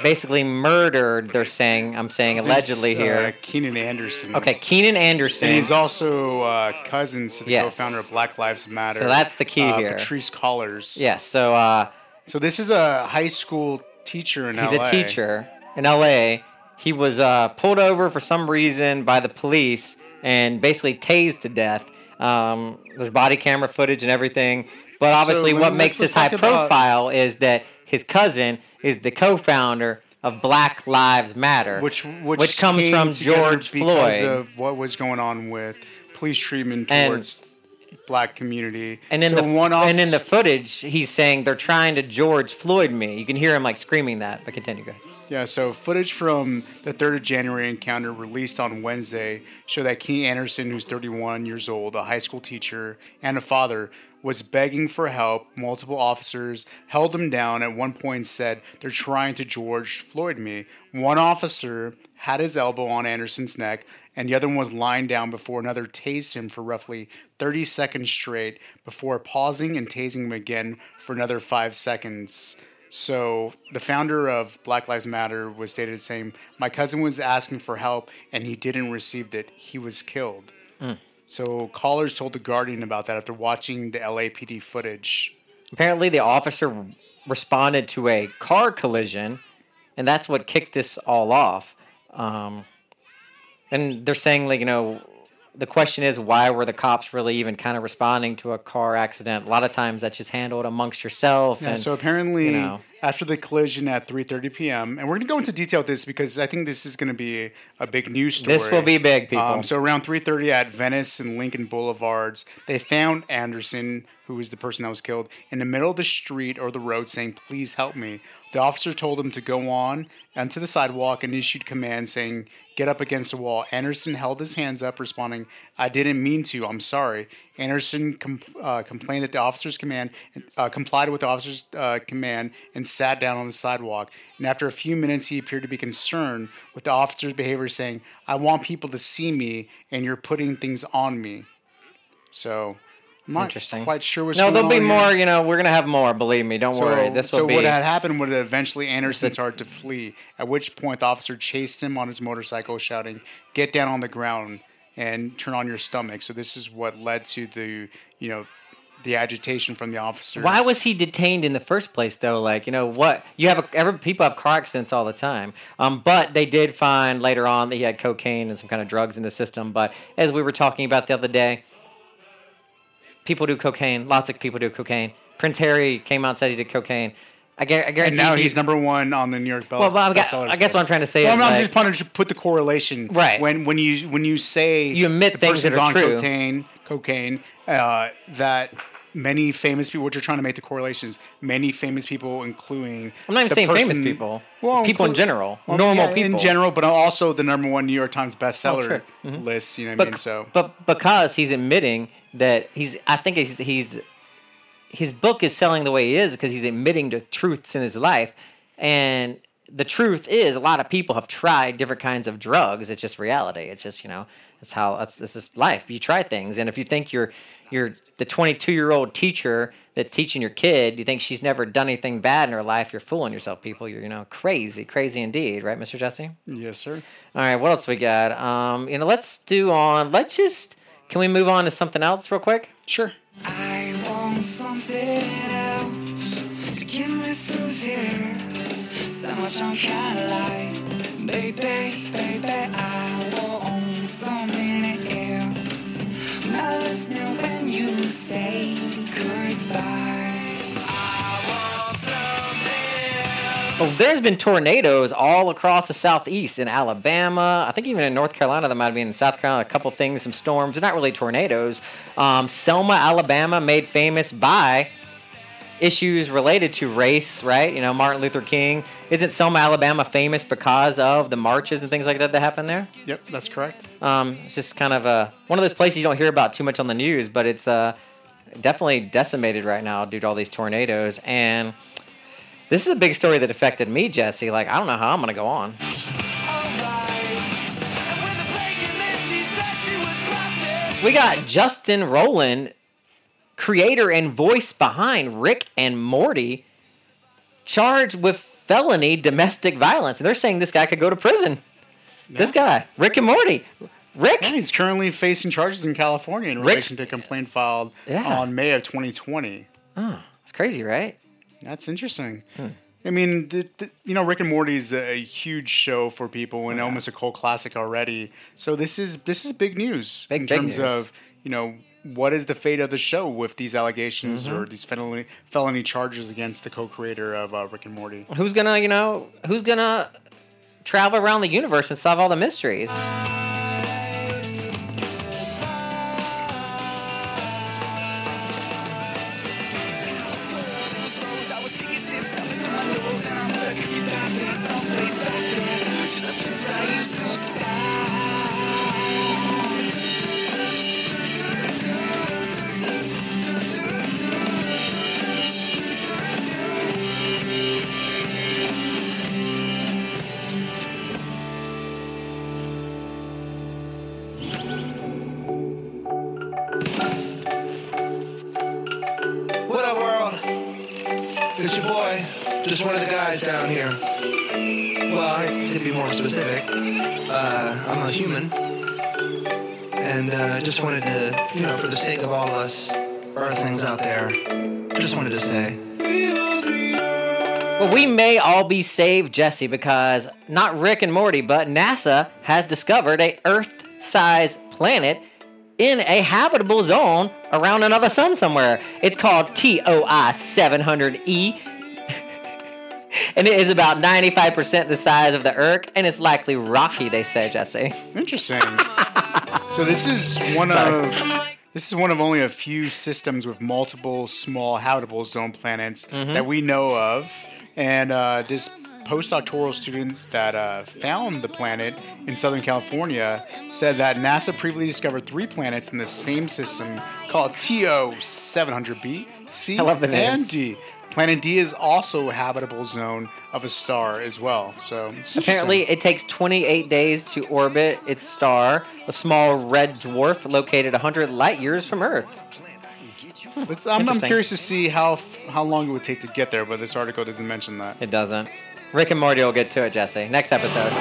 basically murdered. They're saying I'm saying allegedly uh, here. Keenan Anderson. Okay, Keenan Anderson. And he's also uh, cousins to the Yes. co-founder of Black Lives Matter. So that's the key uh, here. Patrisse Cullors. Yes. So uh, So this is a high school teacher in He's LA. a teacher in LA. He was uh, pulled over for some reason by the police and basically tased to death. Um, there's body camera footage and everything. But obviously, let- what makes this high profile is that his cousin is the co-founder of Black Lives Matter, which which, comes came from George because Floyd. of what was going on with police treatment And- towards black community. and in so the one and in the footage, he's saying they're trying to George Floyd me. You can hear him like screaming that. But continue, ahead. Yeah, so footage from the 3rd of January encounter released on Wednesday show that Key Anderson, who's 31 years old, a high school teacher and a father, was begging for help. Multiple officers held him down at one point and said, They're trying to George Floyd me. One officer had his elbow on Anderson's neck, and the other one was lying down before another tased him for roughly 30 seconds straight before pausing and tasing him again for another five seconds. So the founder of Black Lives Matter was stated as saying, "My cousin was asking for help and he didn't receive it. He was killed." Mm. So Cullors told the Guardian about that after watching the LAPD footage. Apparently, the officer responded to a car collision, and that's what kicked this all off. Um, and they're saying, like, you know, the question is, why were the cops really even kind of responding to a car accident? A lot of times, that's just handled amongst yourself. Yeah, and, so apparently, you know, after the collision at 3:30 p.m., and we're going to go into detail with this because I think this is going to be a, a big news story. This will be big, people. Um, so around 3:30 at Venice and Lincoln Boulevards, they found Anderson, who was the person that was killed, in the middle of the street or the road, saying, "Please help me." The officer told him to go on onto the sidewalk and issued commands saying, "Get up against the wall." Anderson held his hands up, responding, "I didn't mean to. I'm sorry." Anderson com- uh, complained that the officer's command uh, complied with the officer's uh, command and sat down on the sidewalk. And after a few minutes, he appeared to be concerned with the officer's behavior, saying, "I want people to see me, and you're putting things on me." So, I'm not Interesting. quite sure what's no, there'll be more. You know, we're gonna have more. Believe me. Don't So, worry. This will so be. what had happened would eventually Anderson [LAUGHS] started to flee. At which point, the officer chased him on his motorcycle, shouting, "Get down on the ground and turn on your stomach." So this is what led to the you know the agitation from the officers. Why was he detained in the first place, though? Like, you know what? You have a, every people have car accidents all the time. Um, but they did find later on that he had cocaine and some kind of drugs in the system. But as we were talking about the other day, people do cocaine. Lots of people do cocaine. Prince Harry came out and said he did cocaine. I, guar- I guarantee. And now he- he's number one on the New York Bell. Well, but I guess- bestseller I guess what I'm trying to say well, is, I'm like- just trying to put the correlation. Right. When when you when you say You admit the things that person's are on true. cocaine, cocaine, uh, that many famous people. What you're trying to make the correlations. Many famous people, including I'm not even the saying famous person- people. Well, people in general, normal people in general, but also the number one New York Times bestseller true. Mhm. list. You know what I mean? So but because he's admitting that he's, I think he's, he's his book is selling the way it is because he's admitting to truths in his life, and the truth is a lot of people have tried different kinds of drugs. It's just reality. It's just you know, it's how that's this is life. You try things, and if you think you're you're the 22 year old teacher that's teaching your kid, you think she's never done anything bad in her life, you're fooling yourself, people. You're you know crazy, crazy indeed, right, Mr. Jesse? yes, sir. All right, what else we got? Um, you know, let's do on. Let's just. Can we move on to something else real quick? Sure. I something else to get me through this. So much I'm kinda like, baby, baby, I want something else. I'm not listening when you say Well, there's been tornadoes all across the southeast in Alabama. I think even in North Carolina, there might have been in South Carolina a couple things, some storms. They're not really tornadoes. Um, Selma, Alabama, made famous by issues related to race, right? You know, Martin Luther King. Isn't Selma, Alabama famous because of the marches and things like that that happened there? Yep, that's correct. Um, it's just kind of a, one of those places you don't hear about too much on the news, but it's uh, definitely decimated right now due to all these tornadoes. And this is a big story that affected me, Jesse. Like, I don't know how I'm going to go on. We got Justin Roiland, creator and voice behind Rick and Morty, charged with felony domestic violence. And they're saying this guy could go to prison. This guy, Rick and Morty. Rick? he's currently facing charges in California in Rick's- relation to a complaint filed Yeah. on May of 2020. Oh, it's crazy, right? That's interesting. Hmm. I mean, the, the, you know, Rick and Morty is a, huge show for people and almost a cult classic already. So this is this is big news in big terms news. of you know what is the fate of the show with these allegations Mhm. or these felony felony charges against the co-creator of uh, Rick and Morty. Who's gonna, you know, who's gonna travel around the universe and solve all the mysteries? May all be saved, Jesse, because not Rick and Morty, but NASA has discovered a Earth-sized planet in a habitable zone around another sun somewhere. It's called TOI 700E. and it is about 95% the size of the Earth, and it's likely rocky, they say, Jesse. Interesting. [LAUGHS] so this is one Sorry. of this is one of only a few systems with multiple small habitable zone planets Mhm. that we know of, and uh, this postdoctoral student that uh, found the planet in Southern California said that NASA previously discovered three planets in the same system called TO 700b, C, and. D. Planet D is also a habitable zone of a star as well. So Apparently, it takes 28 days to orbit its star, a small red dwarf located 100 light years from Earth. I'm, I'm curious to see how how long it would take to get there, but this article doesn't mention that. It doesn't. Rick and Morty will get to it, Jesse. Next episode.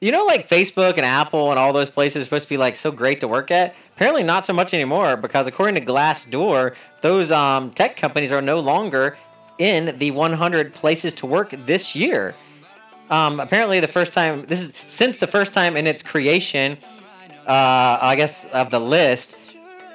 you know, like Facebook and Apple and all those places are supposed to be like so great to work at. Apparently, not so much anymore because according to Glassdoor, those um, tech companies are no longer in the 100 places to work this year. Um, apparently, the first time this is since the first time in its creation, uh, I guess of the list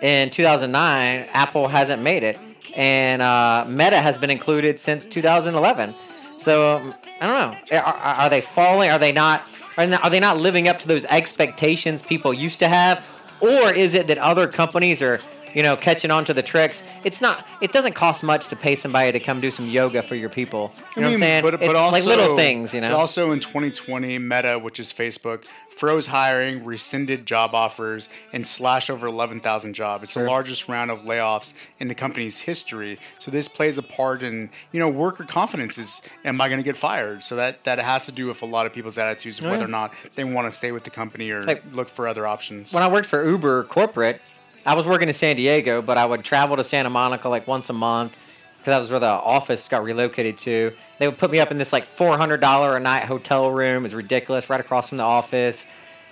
in 2009, Apple hasn't made it, and uh, Meta has been included since 2011. So I don't know. Are are they falling? Are they not- are they not living up to those expectations people used to have, or is it that other companies are? You know, catching on to the tricks. It's not. It doesn't cost much to pay somebody to come do some yoga for your people. You know what I'm saying? But, it's but also, like little things. You know. also in 2020, Meta, which is Facebook, froze hiring, rescinded job offers, and slashed over 11,000 jobs. It's the largest round of layoffs in the company's history. So this plays a part in, you know, worker confidence. Is am I going to get fired? So that that has to do with a lot of people's attitudes of Oh, whether yeah. or not they want to stay with the company or Like- look for other options. when I worked for Uber corporate, I was working in San Diego, but I would travel to Santa Monica like once a month because that was where the office got relocated to. They would put me up in this like four hundred dollar a night hotel room. It was ridiculous, right across from the office.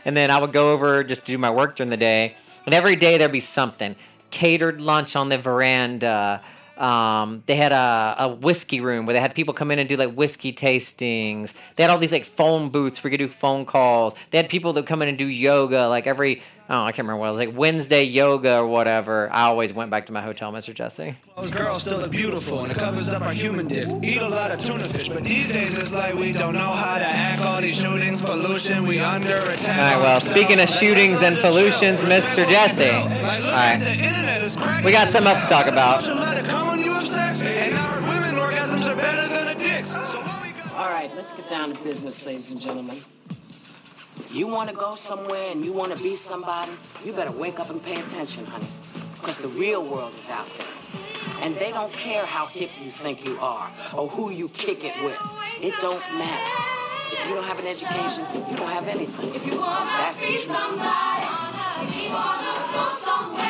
And then I would go over just to do my work during the day. And every day there'd be something catered lunch on the veranda. Um, they had a, a whiskey room where they had people come in and do like whiskey tastings. They had all these like phone booths where you could do phone calls. They had people that come in and do yoga like every oh I can't remember what it was like Wednesday yoga or whatever. I always went back to my hotel, Mr. Jesse. Those girls still look beautiful and it covers up our human dick. Eat a lot of tuna fish, but these days it's like we don't know how to act. All these shootings, pollution, we under attack. All right, well, speaking of shootings and pollutions, Mr. Jesse. All right, we got something else to talk about. And our women orgasms are better than a dick's. All right, let's get down to business, ladies and gentlemen. You want to go somewhere and you want to be somebody, you better wake up and pay attention, honey. Because the real world is out there. And they don't care how hip you think you are or who you kick it with. It don't matter. If you don't have an education, you don't have anything. If you want to, That's the truth. Well,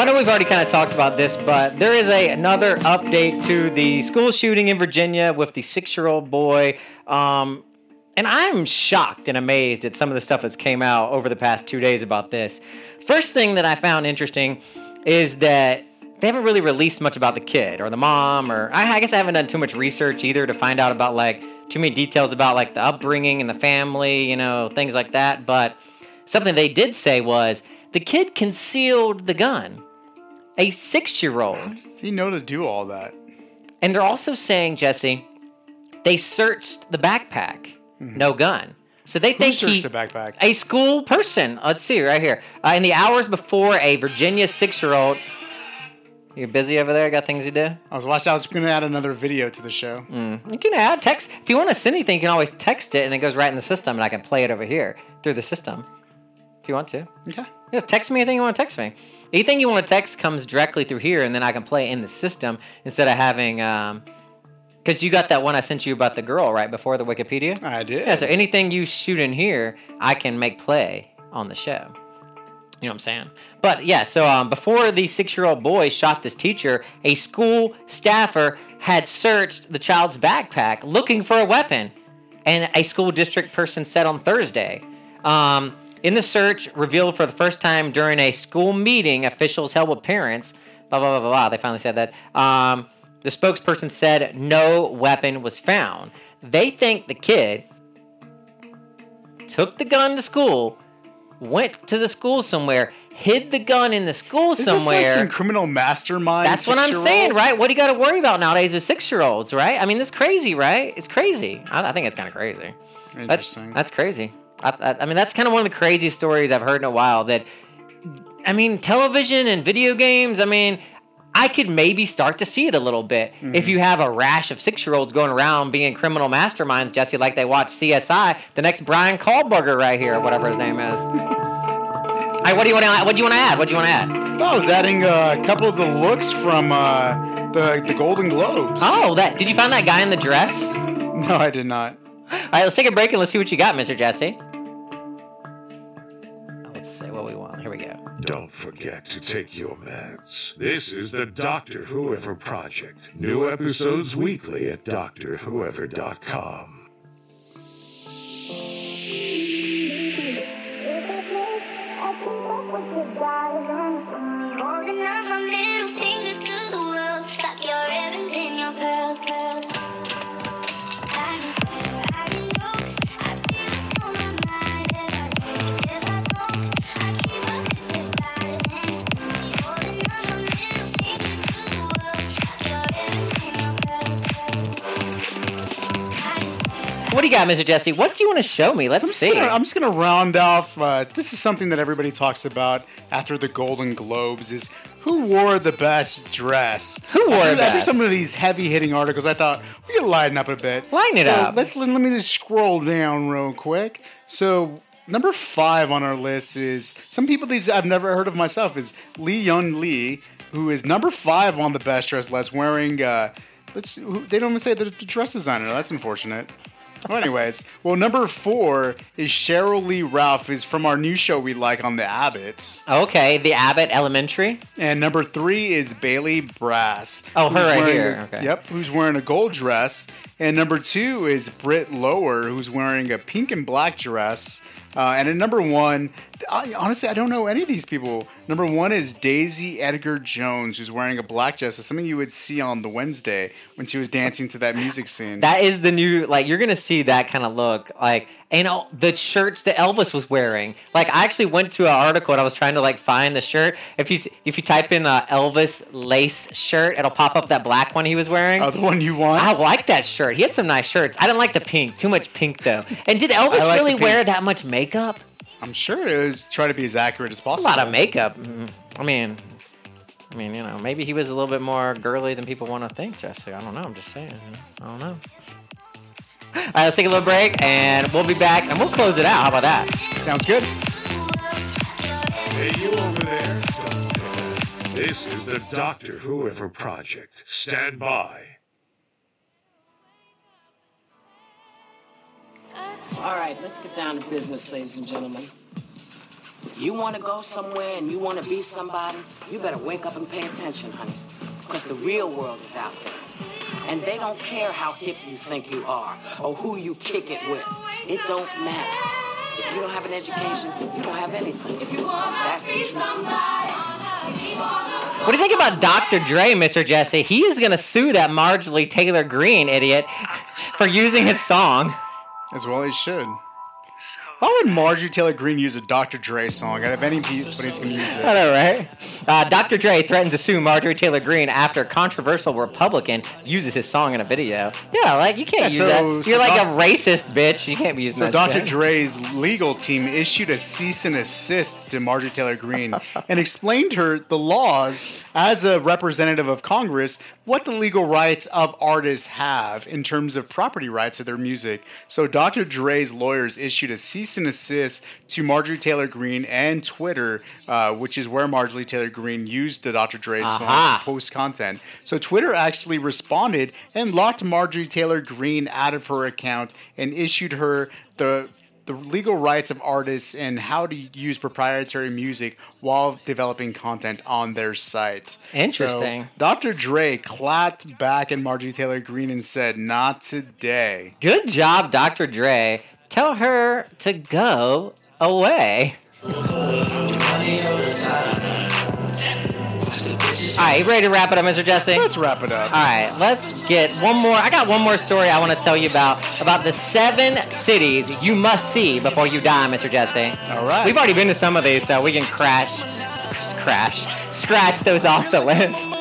I know we've already kind of talked about this, but there is a another update to the school shooting in Virginia with the six-year-old boy. Um, and I'm shocked and amazed at some of the stuff that's came out over the past two days about this. First thing that I found interesting is that they haven't really released much about the kid or the mom, or I, I guess I haven't done too much research either to find out about like too many details about like the upbringing and the family, you know, things like that. But something they did say was the kid concealed the gun. A six year old. He know to do all that. And they're also saying, Jesse, they searched the backpack. No gun. So they Who think searched he, backpack? a school person. Let's see right here. Uh, in the hours before a Virginia six-year-old. You're busy over there. Got things to do. I was watching. I was going to add another video to the show. You can add text if you want to send anything. You can always text it, and it goes right in the system, and I can play it over here through the system you want to. Okay. Yeah, text me anything you want to text me. Anything you want to text comes directly through here, and then I can play in the system instead of having. Um, because you got that one I sent you about the girl right before the Wikipedia. I did. Yeah. So anything you shoot in here, I can make play on the show. You know what I'm saying? But yeah, so um, before the six year old boy shot this teacher, a school staffer had searched the child's backpack looking for a weapon. And a school district person said on Thursday. Um, in the search, revealed for the first time during a school meeting officials held with parents, blah, blah, blah, blah, blah. They finally said that. Um, the spokesperson said no weapon was found. They think the kid took the gun to school, went to the school somewhere, hid the gun in the school Is this like some criminal mastermind? That's what I'm saying, right? What do you got to worry about nowadays with six year olds, right? I mean, that's crazy, right? It's crazy. I, I think it's kind of crazy. Interesting. That's, crazy. I, I, I mean, that's kind of one of the craziest stories I've heard in a while. That, I mean, television and video games. I mean, I could maybe start to see it a little bit. Mm-hmm. If you have a rash of six year olds going around being criminal masterminds, Jesse, like they watch CSI, the next Brian Kohlberger right here, or whatever his name is. [LAUGHS] All right, what do you want to what do you want to add? What do you want to add? I was adding uh, a couple of the looks from uh, the the Golden Globes. Oh, that did you find that guy in the dress? No, I did not. All right, let's take a break and let's see what you got, Mr. Jesse. Don't forget to take your meds. This is the Doctor Whoever Project. New episodes weekly at DoctorWhoever.com. Holding up finger to the world, your ribbons your pearls, pearls. What do you got, Mr. Jesse? What do you want to show me? Let's I'm see. Gonna, I'm just gonna round off. Uh, this is something that everybody talks about after the Golden Globes. Is who wore the best dress? Who wore after, it After some of these heavy hitting articles, I thought we could lighten up a bit. Lighten it so up. Let's let, let me just scroll down real quick. So number five on our list is some people these I've never heard of myself is Li Jun Li, who is number five on the best dress list, wearing. Uh, let's. They don't even say the, the dress designer. That's unfortunate. Well, anyways, well, number four is Cheryl Lee Ralph, is from our new show we like on the Abbots. Okay, the Abbott Elementary. And number three is Bailey Brass. Oh, her right here. a- Okay. Yep, who's wearing a gold dress. And number two is Britt Lower, who's wearing a pink and black dress. Uh, and at number one, I, honestly, I don't know any of these people. Number one is Daisy Edgar Jones, who's wearing a black dress. It's something you would see on the Wednesday when she was dancing to that music scene. That is the new like you're gonna see that kind of look like and all the shirts that Elvis was wearing. Like I actually went to an article and I was trying to like find the shirt. If you if you type in uh, Elvis lace shirt, it'll pop up that black one he was wearing. Oh, the one you want? I like that shirt. He had some nice shirts. I didn't like the pink. Too much pink though. And did Elvis like really wear that much makeup? I'm sure it was try to be as accurate as It's a lot of makeup. I mean, I mean, you know, maybe he was a little bit more girly than people want to think, Jesse. I don't know. I'm just saying. I don't know. All right, let's take a little break, and we'll be back, and we'll close it out. How about that? Sounds good. Hey, you over there? This is the Doctor Whoever Project. Stand by. All right, let's get down to business, ladies and gentlemen. You want to go somewhere and you want to be somebody, you better wake up and pay attention, honey. Because the real world is out there. And they don't care how hip you think you are or who you kick it with. It don't matter. If you don't have an education, you don't have anything. That's the truth. What do you think about Dr. Dre, Mr. Jesse? He is going to sue that Marjorie Taylor Greene idiot [LAUGHS] for using his song. As well he should. Why would Marjorie Taylor Greene use a Dr. Dre song? Out of anybody's gonna use I know, right? Uh, Dr. Dre threatens to sue Marjorie Taylor Greene after controversial Republican uses his song in a video. Yeah, like you can't Yeah, use so- that. so You're like Doc- a racist bitch. You can't be using So that. Dr. shit. Dre's legal team issued a cease and assist to Marjorie Taylor Greene and explained her the laws as a representative of Congress what the legal rights of artists have in terms of property rights of their music. So Dr. Dre's lawyers issued a cease and assist to Marjorie Taylor Greene and Twitter, uh, which is where Marjorie Taylor Greene used the Dr. Dre song Aha. to post content. So Twitter actually responded and locked Marjorie Taylor Greene out of her account and issued her the the legal rights of artists and how to use proprietary music while developing content on their site. Interesting. So Dr. Dre clapped back at Marjorie Taylor Greene and said, "Not today." Good job, Dr. Dre. Tell her to go away. All right, you ready to wrap it up, Mr. Jesse? Let's wrap it up. All right, let's get one more. I got one more story I want to tell you about about the seven cities you must see before you die, Mr. Jesse. All right. We've already been to some of these, so we can crash, crash, scratch those off the list.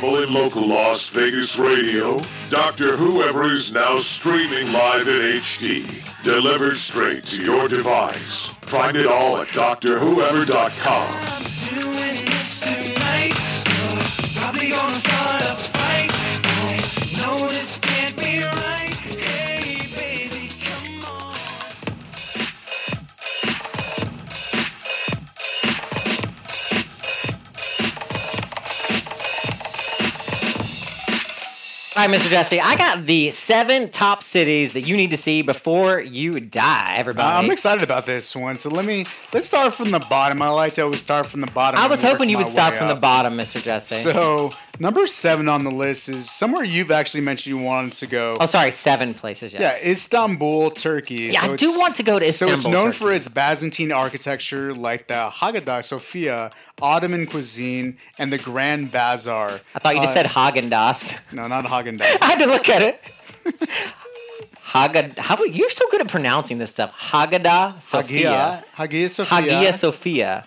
Normal local Las Vegas radio? Doctor Whoever is now streaming live in HD, delivered straight to your device. Find it all at drwhoever.com. All right, Mr. Jesse, I got the seven top cities that you need to see before you die. Everybody, uh, I'm excited about this one. So let me let's start from the bottom. I like to always start from the bottom. I was hoping you would start from the bottom, Mr. Jesse. So number seven on the list is somewhere you've actually mentioned you wanted to go. oh, sorry, seven places. Yes. Yeah, Istanbul, Turkey. Yeah, I do want to go to Istanbul. So it's known Turkey. for its Byzantine architecture, like the Haggadah Sophia, Ottoman cuisine, and the Grand Bazaar. I thought you just Uh, said Haagen Dazs. No, not Haagen Dazs. [LAUGHS] I had to look at it. Haggadah. How you're so good at pronouncing this stuff? Haggadah Sophia. Hagia, Hagia Sophia. Hagia Sophia.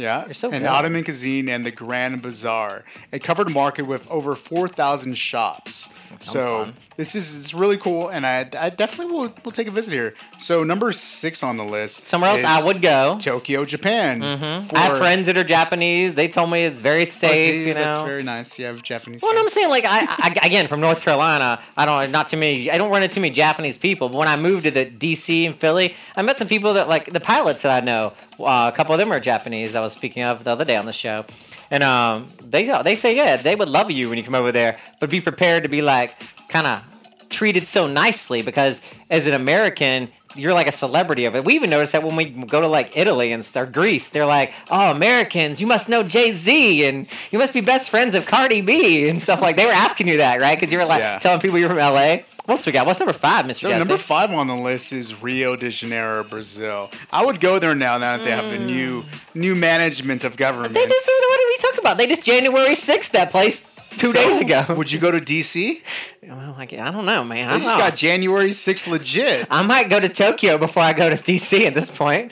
Yeah, so and good. Ottoman cuisine and the Grand Bazaar, a covered market with over four thousand shops. So fun. This is it's really cool, and I, I definitely will will take a visit here. So number six on the list, Somewhere else I would go. Tokyo, Japan. Mhm. I have friends that are Japanese. They told me it's very Oh, safe. gee, you know. that's very nice. You have Japanese. Well, no, I'm saying like I, I again from North Carolina. I don't not too many. I don't run into too many Japanese people. But when I moved to the D.C. and Philly, I met some people that like the pilots that I know. Uh, a couple of them are Japanese. I was speaking of the other day on the show, and um, they they say yeah they would love you when you come over there, but be prepared to be like kind of treated so nicely because as an American. You're like a celebrity of it. We even noticed that when we go to like Italy and or Greece, they're like, "Oh, Americans, you must know Jay Z and you must be best friends of Cardi B and stuff like." They were asking you that, right? Because you were like Yeah. telling people you're from LA. What's we got? What's number five, Mr. So Jesse? number five on the list is Rio de Janeiro, Brazil. I would go there now. Now that they have the new new management of government. Mm. They just what are we talking about? They just January sixth that place two So, days ago. Would you go to DC? [LAUGHS] Well, like, I don't know, man. I just know. got January 6th legit. I might go to Tokyo before I go to DC at this point.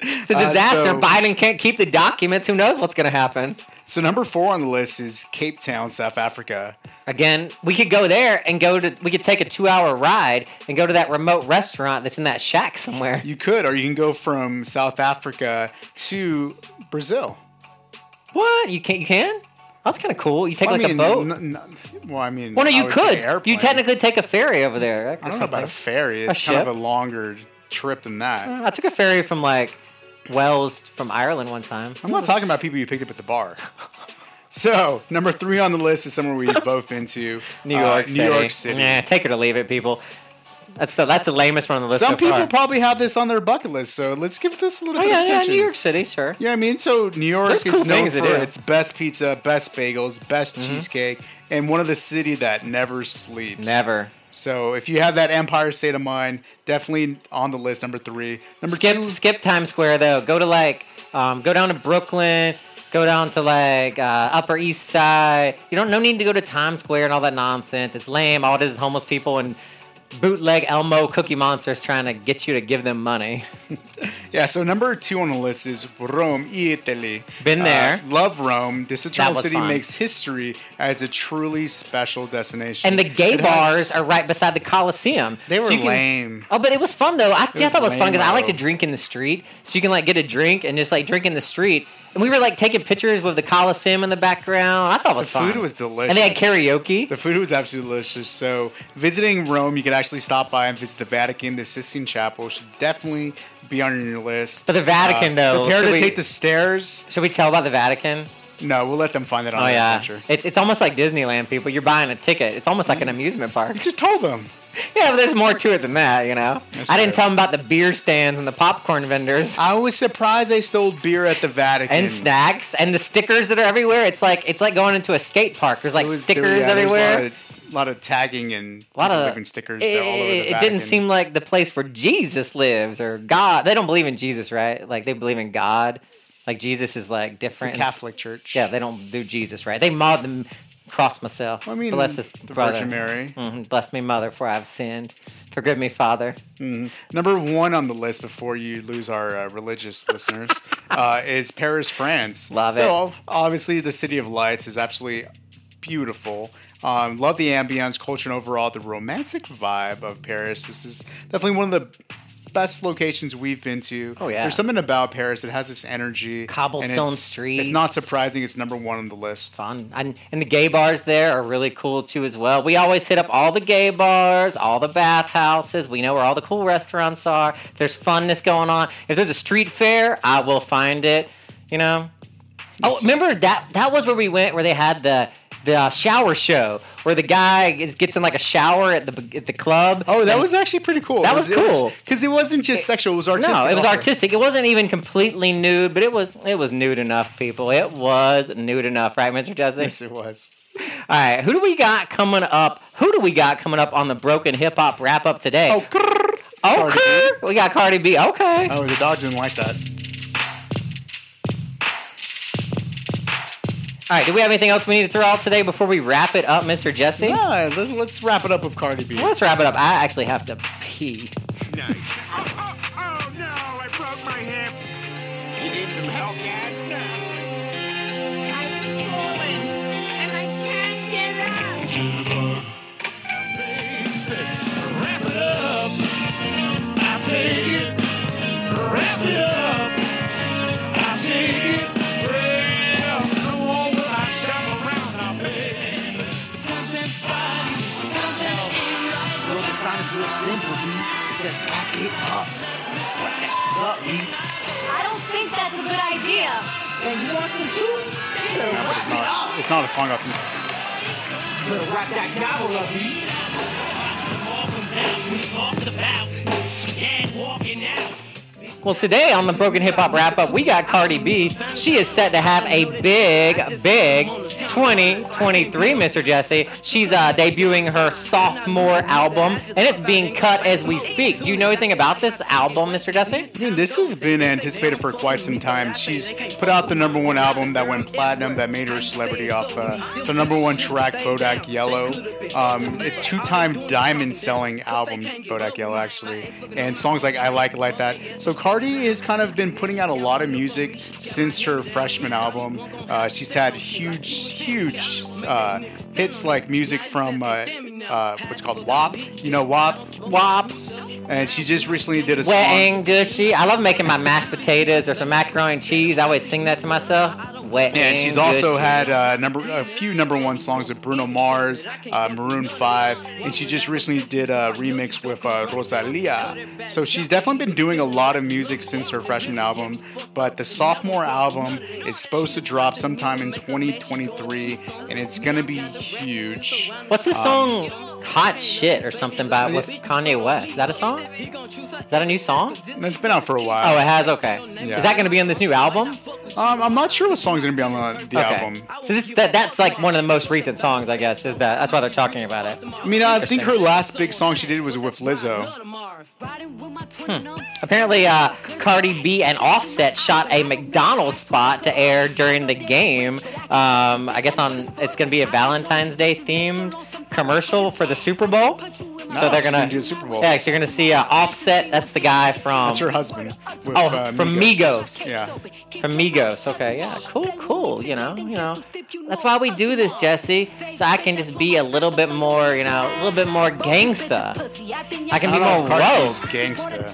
it's a Uh, disaster. so- Biden can't keep the documents. Who knows what's going to happen? So number four on the list is Cape Town, South Africa. Again, we could go there and go to. We could take a two-hour ride and go to that remote restaurant that's in that shack somewhere. You could, or you can go from South Africa to Brazil. What you can? You can? That's kind of cool. You take I like mean, a boat. n- n- well, I mean, well, no, you could. You technically take a ferry over there. I don't know about a ferry. A It's kind of a longer trip than that. Uh, I took a ferry from like Wales from Ireland one time. I'm not talking about people you picked up at the bar. So number three on the list is somewhere we've [LAUGHS] both been to. New uh, York New City. York City. Nah, take it or leave it, people. That's the that's the lamest one on the list. Some so people far. probably have this on their bucket list, so let's give this a little Oh bit yeah, of yeah, attention. New York City, sure. Yeah, I mean, so New York There's is cool known for its best pizza, best bagels, best Mhm. cheesecake, and one of the city that never sleeps. Never. So if you have that Empire State of Mind, definitely on the list. Number three. Number skip two. skip Times Square though. Go to like um, go down to Brooklyn. Go down to like uh, Upper East Side. You don't no need to go to Times Square and all that nonsense. It's lame. All it is is homeless people and bootleg Elmo Cookie Monsters trying to get you to give them money. [LAUGHS] Yeah, so number two on the list is Rome, Italy. Been Uh, there. love Rome. This eternal city fun. makes history as a truly special destination. And the gay It has- bars are right beside the Coliseum. They were you can- lame. Oh, but it was fun though. I, I thought it was fun because I like to drink in the street, so you can like get a drink and just like drink in the street. And we were like taking pictures with the Coliseum in the background. I thought it was fun. the fun. food was delicious. And they had karaoke. The food was absolutely delicious. So, visiting Rome, you could actually stop by and visit the Vatican. The Sistine Chapel should definitely be on your list. But the Vatican, Uh, though, prepare to we- take the stairs. Should we tell about the Vatican? No, we'll let them find it on Oh their yeah, adventure. it's it's almost like Disneyland. People, you're buying a ticket. It's almost like an amusement park. You just told them. [LAUGHS] Yeah, but there's more to it than that. You know, That's I didn't true. tell them about the beer stands and the popcorn vendors. I was surprised they stole beer at the [LAUGHS] Vatican. and snacks and the stickers that are everywhere. It's like it's like going into a skate park. There's like was- stickers there- yeah, everywhere. A lot, of, tagging and a lot of leaving stickers It, all over the it didn't seem like the place where Jesus lives or God. They don't believe in Jesus, right? Like they believe in God. Like Jesus is like the different. Catholic Church. Yeah, they don't do Jesus right. They mob them. cross myself. I mean, bless his the brother. Virgin Mary. Mhm. Bless me, mother, for I have sinned. Forgive me, Father. Mhm. Number one on the list before you lose our uh, religious [LAUGHS] listeners uh, is Paris, France. Love it. so, obviously, the City of Lights is absolutely beautiful. Um, love the ambience, culture, and overall the romantic vibe of Paris. This is definitely one of the best locations we've been to. Oh, yeah. There's something about Paris. It has this energy. Cobblestone it's- streets. It's not surprising. It's number one on the list. Fun. And, and the gay bars there are really cool too as well. We always hit up all the gay bars, all the bathhouses. We know where all the cool restaurants are. There's funness going on. If there's a street fair, I will find it. You know. Oh, remember that? That was where we went, where they had the the uh, shower show, where the guy gets in like a shower at the at the club. Oh, that was actually pretty cool. That was cool. because it wasn't just sexual; it was artistic. No, it was also. artistic. It wasn't even completely nude, but it was it was nude enough, people. It was nude enough, right, Mr. Jesse? Yes, it was. All right, who do we got coming up? Who do we got coming up on the Broken Hip Hop wrap up today? Oh, okay. We got Cardi B. Okay. Oh, the dog didn't like that. All right, do we have anything else we need to throw out today before we wrap it up, Mr. Jesse? Yeah, let, let's wrap it up with Cardi B. Let's wrap it up. I actually have to pee. Oh, oh, oh no, I broke my hip. You need some help, Dad? I'm falling, and I can't get up. Wrap it up. I take it. Wrap it up. I take it. Simple, B. It says wrap it up. Wrap that up, B. I don't think that's a good idea. Say, you want some too? You better No, but wrap it's it up. not. It's not a song off the. You better wrap that gavel up, B. Well, today on the Broken Hip Hop Wrap Up, we got Cardi B. She is set to have a big, big 2023, Mr. Jesse. She's uh, debuting her sophomore album, and it's being cut as we speak. Do you know anything about this album, Mr. Jesse? I mean, this has been anticipated for quite some time. She's put out the number one album that went platinum, that made her a celebrity off uh, the number one track, Bodak Yellow. Um, it's two-time diamond-selling album, Bodak Yellow, actually, and songs like I Like It Like That. So Cardi has kind of been putting out a lot of music since her freshman album. Uh, she's had huge, huge uh, hits like music from uh, uh, what's called WAP. You know WAP? WAP. And she just recently did a song. Wet and gushy. I love making my mashed potatoes or some macaroni and cheese. I always sing that to myself. Wet Yeah, and she's also gushy. had uh, number a few number one songs with Bruno Mars, uh, Maroon Five, and she just recently did a remix with uh, Rosalia. So she's definitely been doing a lot of music since her freshman album. But the sophomore album is supposed to drop sometime in 2023, and it's gonna be huge. What's this Um, song? Hot shit or something by with Kanye West. Is that a song? Is that a new song? It's been out for a while. Oh, it has. Okay. Yeah. Is that going to be on this new album? Um, I'm not sure what song's gonna be on the, the okay. album. So this, that, that's like one of the most recent songs, I guess. Is that that's why they're talking about it? I mean, I think her last big song she did was with Lizzo. Hmm. Apparently, uh, Cardi B and Offset shot a McDonald's spot to air during the game. Um, I guess on it's going to be a Valentine's Day themed commercial for the Super Bowl. No, so they're gonna gonna do the Super Bowl. Yeah, so you're gonna see uh, Offset. That's the guy from. That's her husband. With, oh, uh, from Migos. Yeah. From Migos. Okay, yeah, cool, cool. You know, you know. That's why we do this, Jesse. So I can just be a little bit more, you know, a little bit more gangsta. I can be more rogue. Gangsta.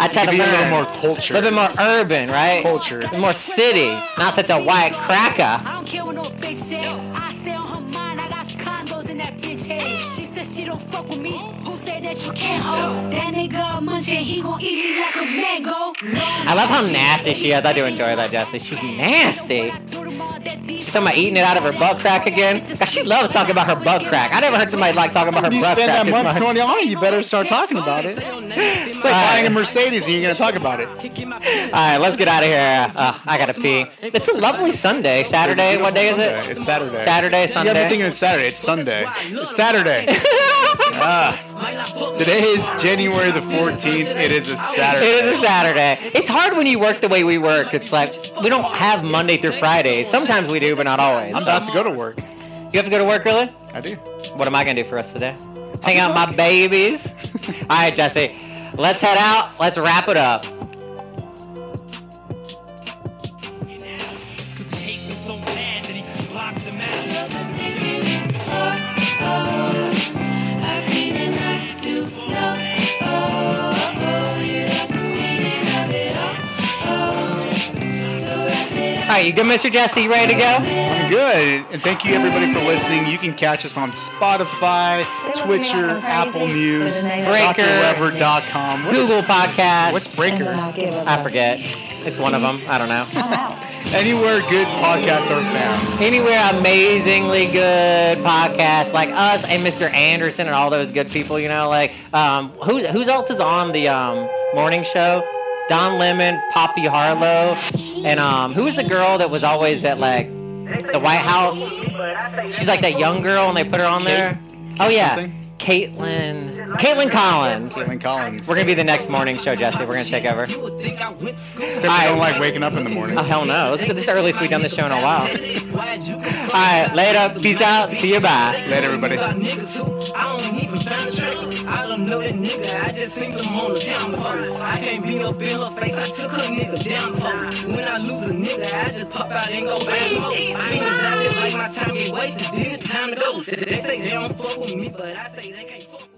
I try to can be a little more culture. A little bit more urban, right? Culture. More city, not such a white cracker. Fuck with me. Who you can't hold? That nigga munching, he gon' eat me like a mango. I love how nasty she is. I do enjoy that, Jesse. She's nasty. She's talking about eating it out of her butt crack again. God, she loves talking about her butt crack. I never heard somebody like talking about her You butt spend crack. that as month much. going on it, you better start talking about it. It's like buying a Mercedes and you're going to talk about it. All right, let's get out of here. Uh, I gotta pee. It's a lovely Sunday. Saturday. What day is it? It's Saturday. Saturday, You Sunday. got to thinking it's Saturday. It's Sunday. It's Saturday. [LAUGHS] ah. Today is January the 14th. It is a Saturday. It is a Saturday. It's hard when you work the way we work. It's like we don't have Monday through Friday. Sometimes we do, but not always. I'm about to go to work. You have to go to work early? I do. What am I gonna do for us today? Hang out with my babies. [LAUGHS] All right, Jesse. Let's head out. Let's wrap it up. All right, you good, Mr. Jesse? You ready to go? I'm good. And thank you everybody for listening. You can catch us on Spotify, Stitcher, Apple News, Breaker. drwhoever.com. What is- Google Podcast. What's Breaker? I forget. It's one of them. I don't know. Anywhere good podcasts are found. Anywhere amazingly good podcasts like us and Mr. Anderson and all those good people, you know, like um, who's who's else is on the um, morning show? Don Lemon, Poppy Harlow, and um, who was the girl that was always at like the White House? She's like that young girl, and they put her on there. Oh yeah, Caitlin, Kaitlan Collins. Kaitlan Collins. We're gonna be the next morning show, Jesse. We're gonna take over. Except I don't like waking up in the morning. Oh hell no! This is this is the earliest we've done this show in a while. All right, later. Peace out. See you. Bye. Later, everybody. I don't even find a trace. I don't know that nigga. I just think them on the town before. I can't be up in her face. I took her nigga down before. When I lose a nigga, I just pop out and go fast mode. Soon as I feel like my time get wasted, then it's time to go. They say they don't fuck with me, but I say they can't fuck with me.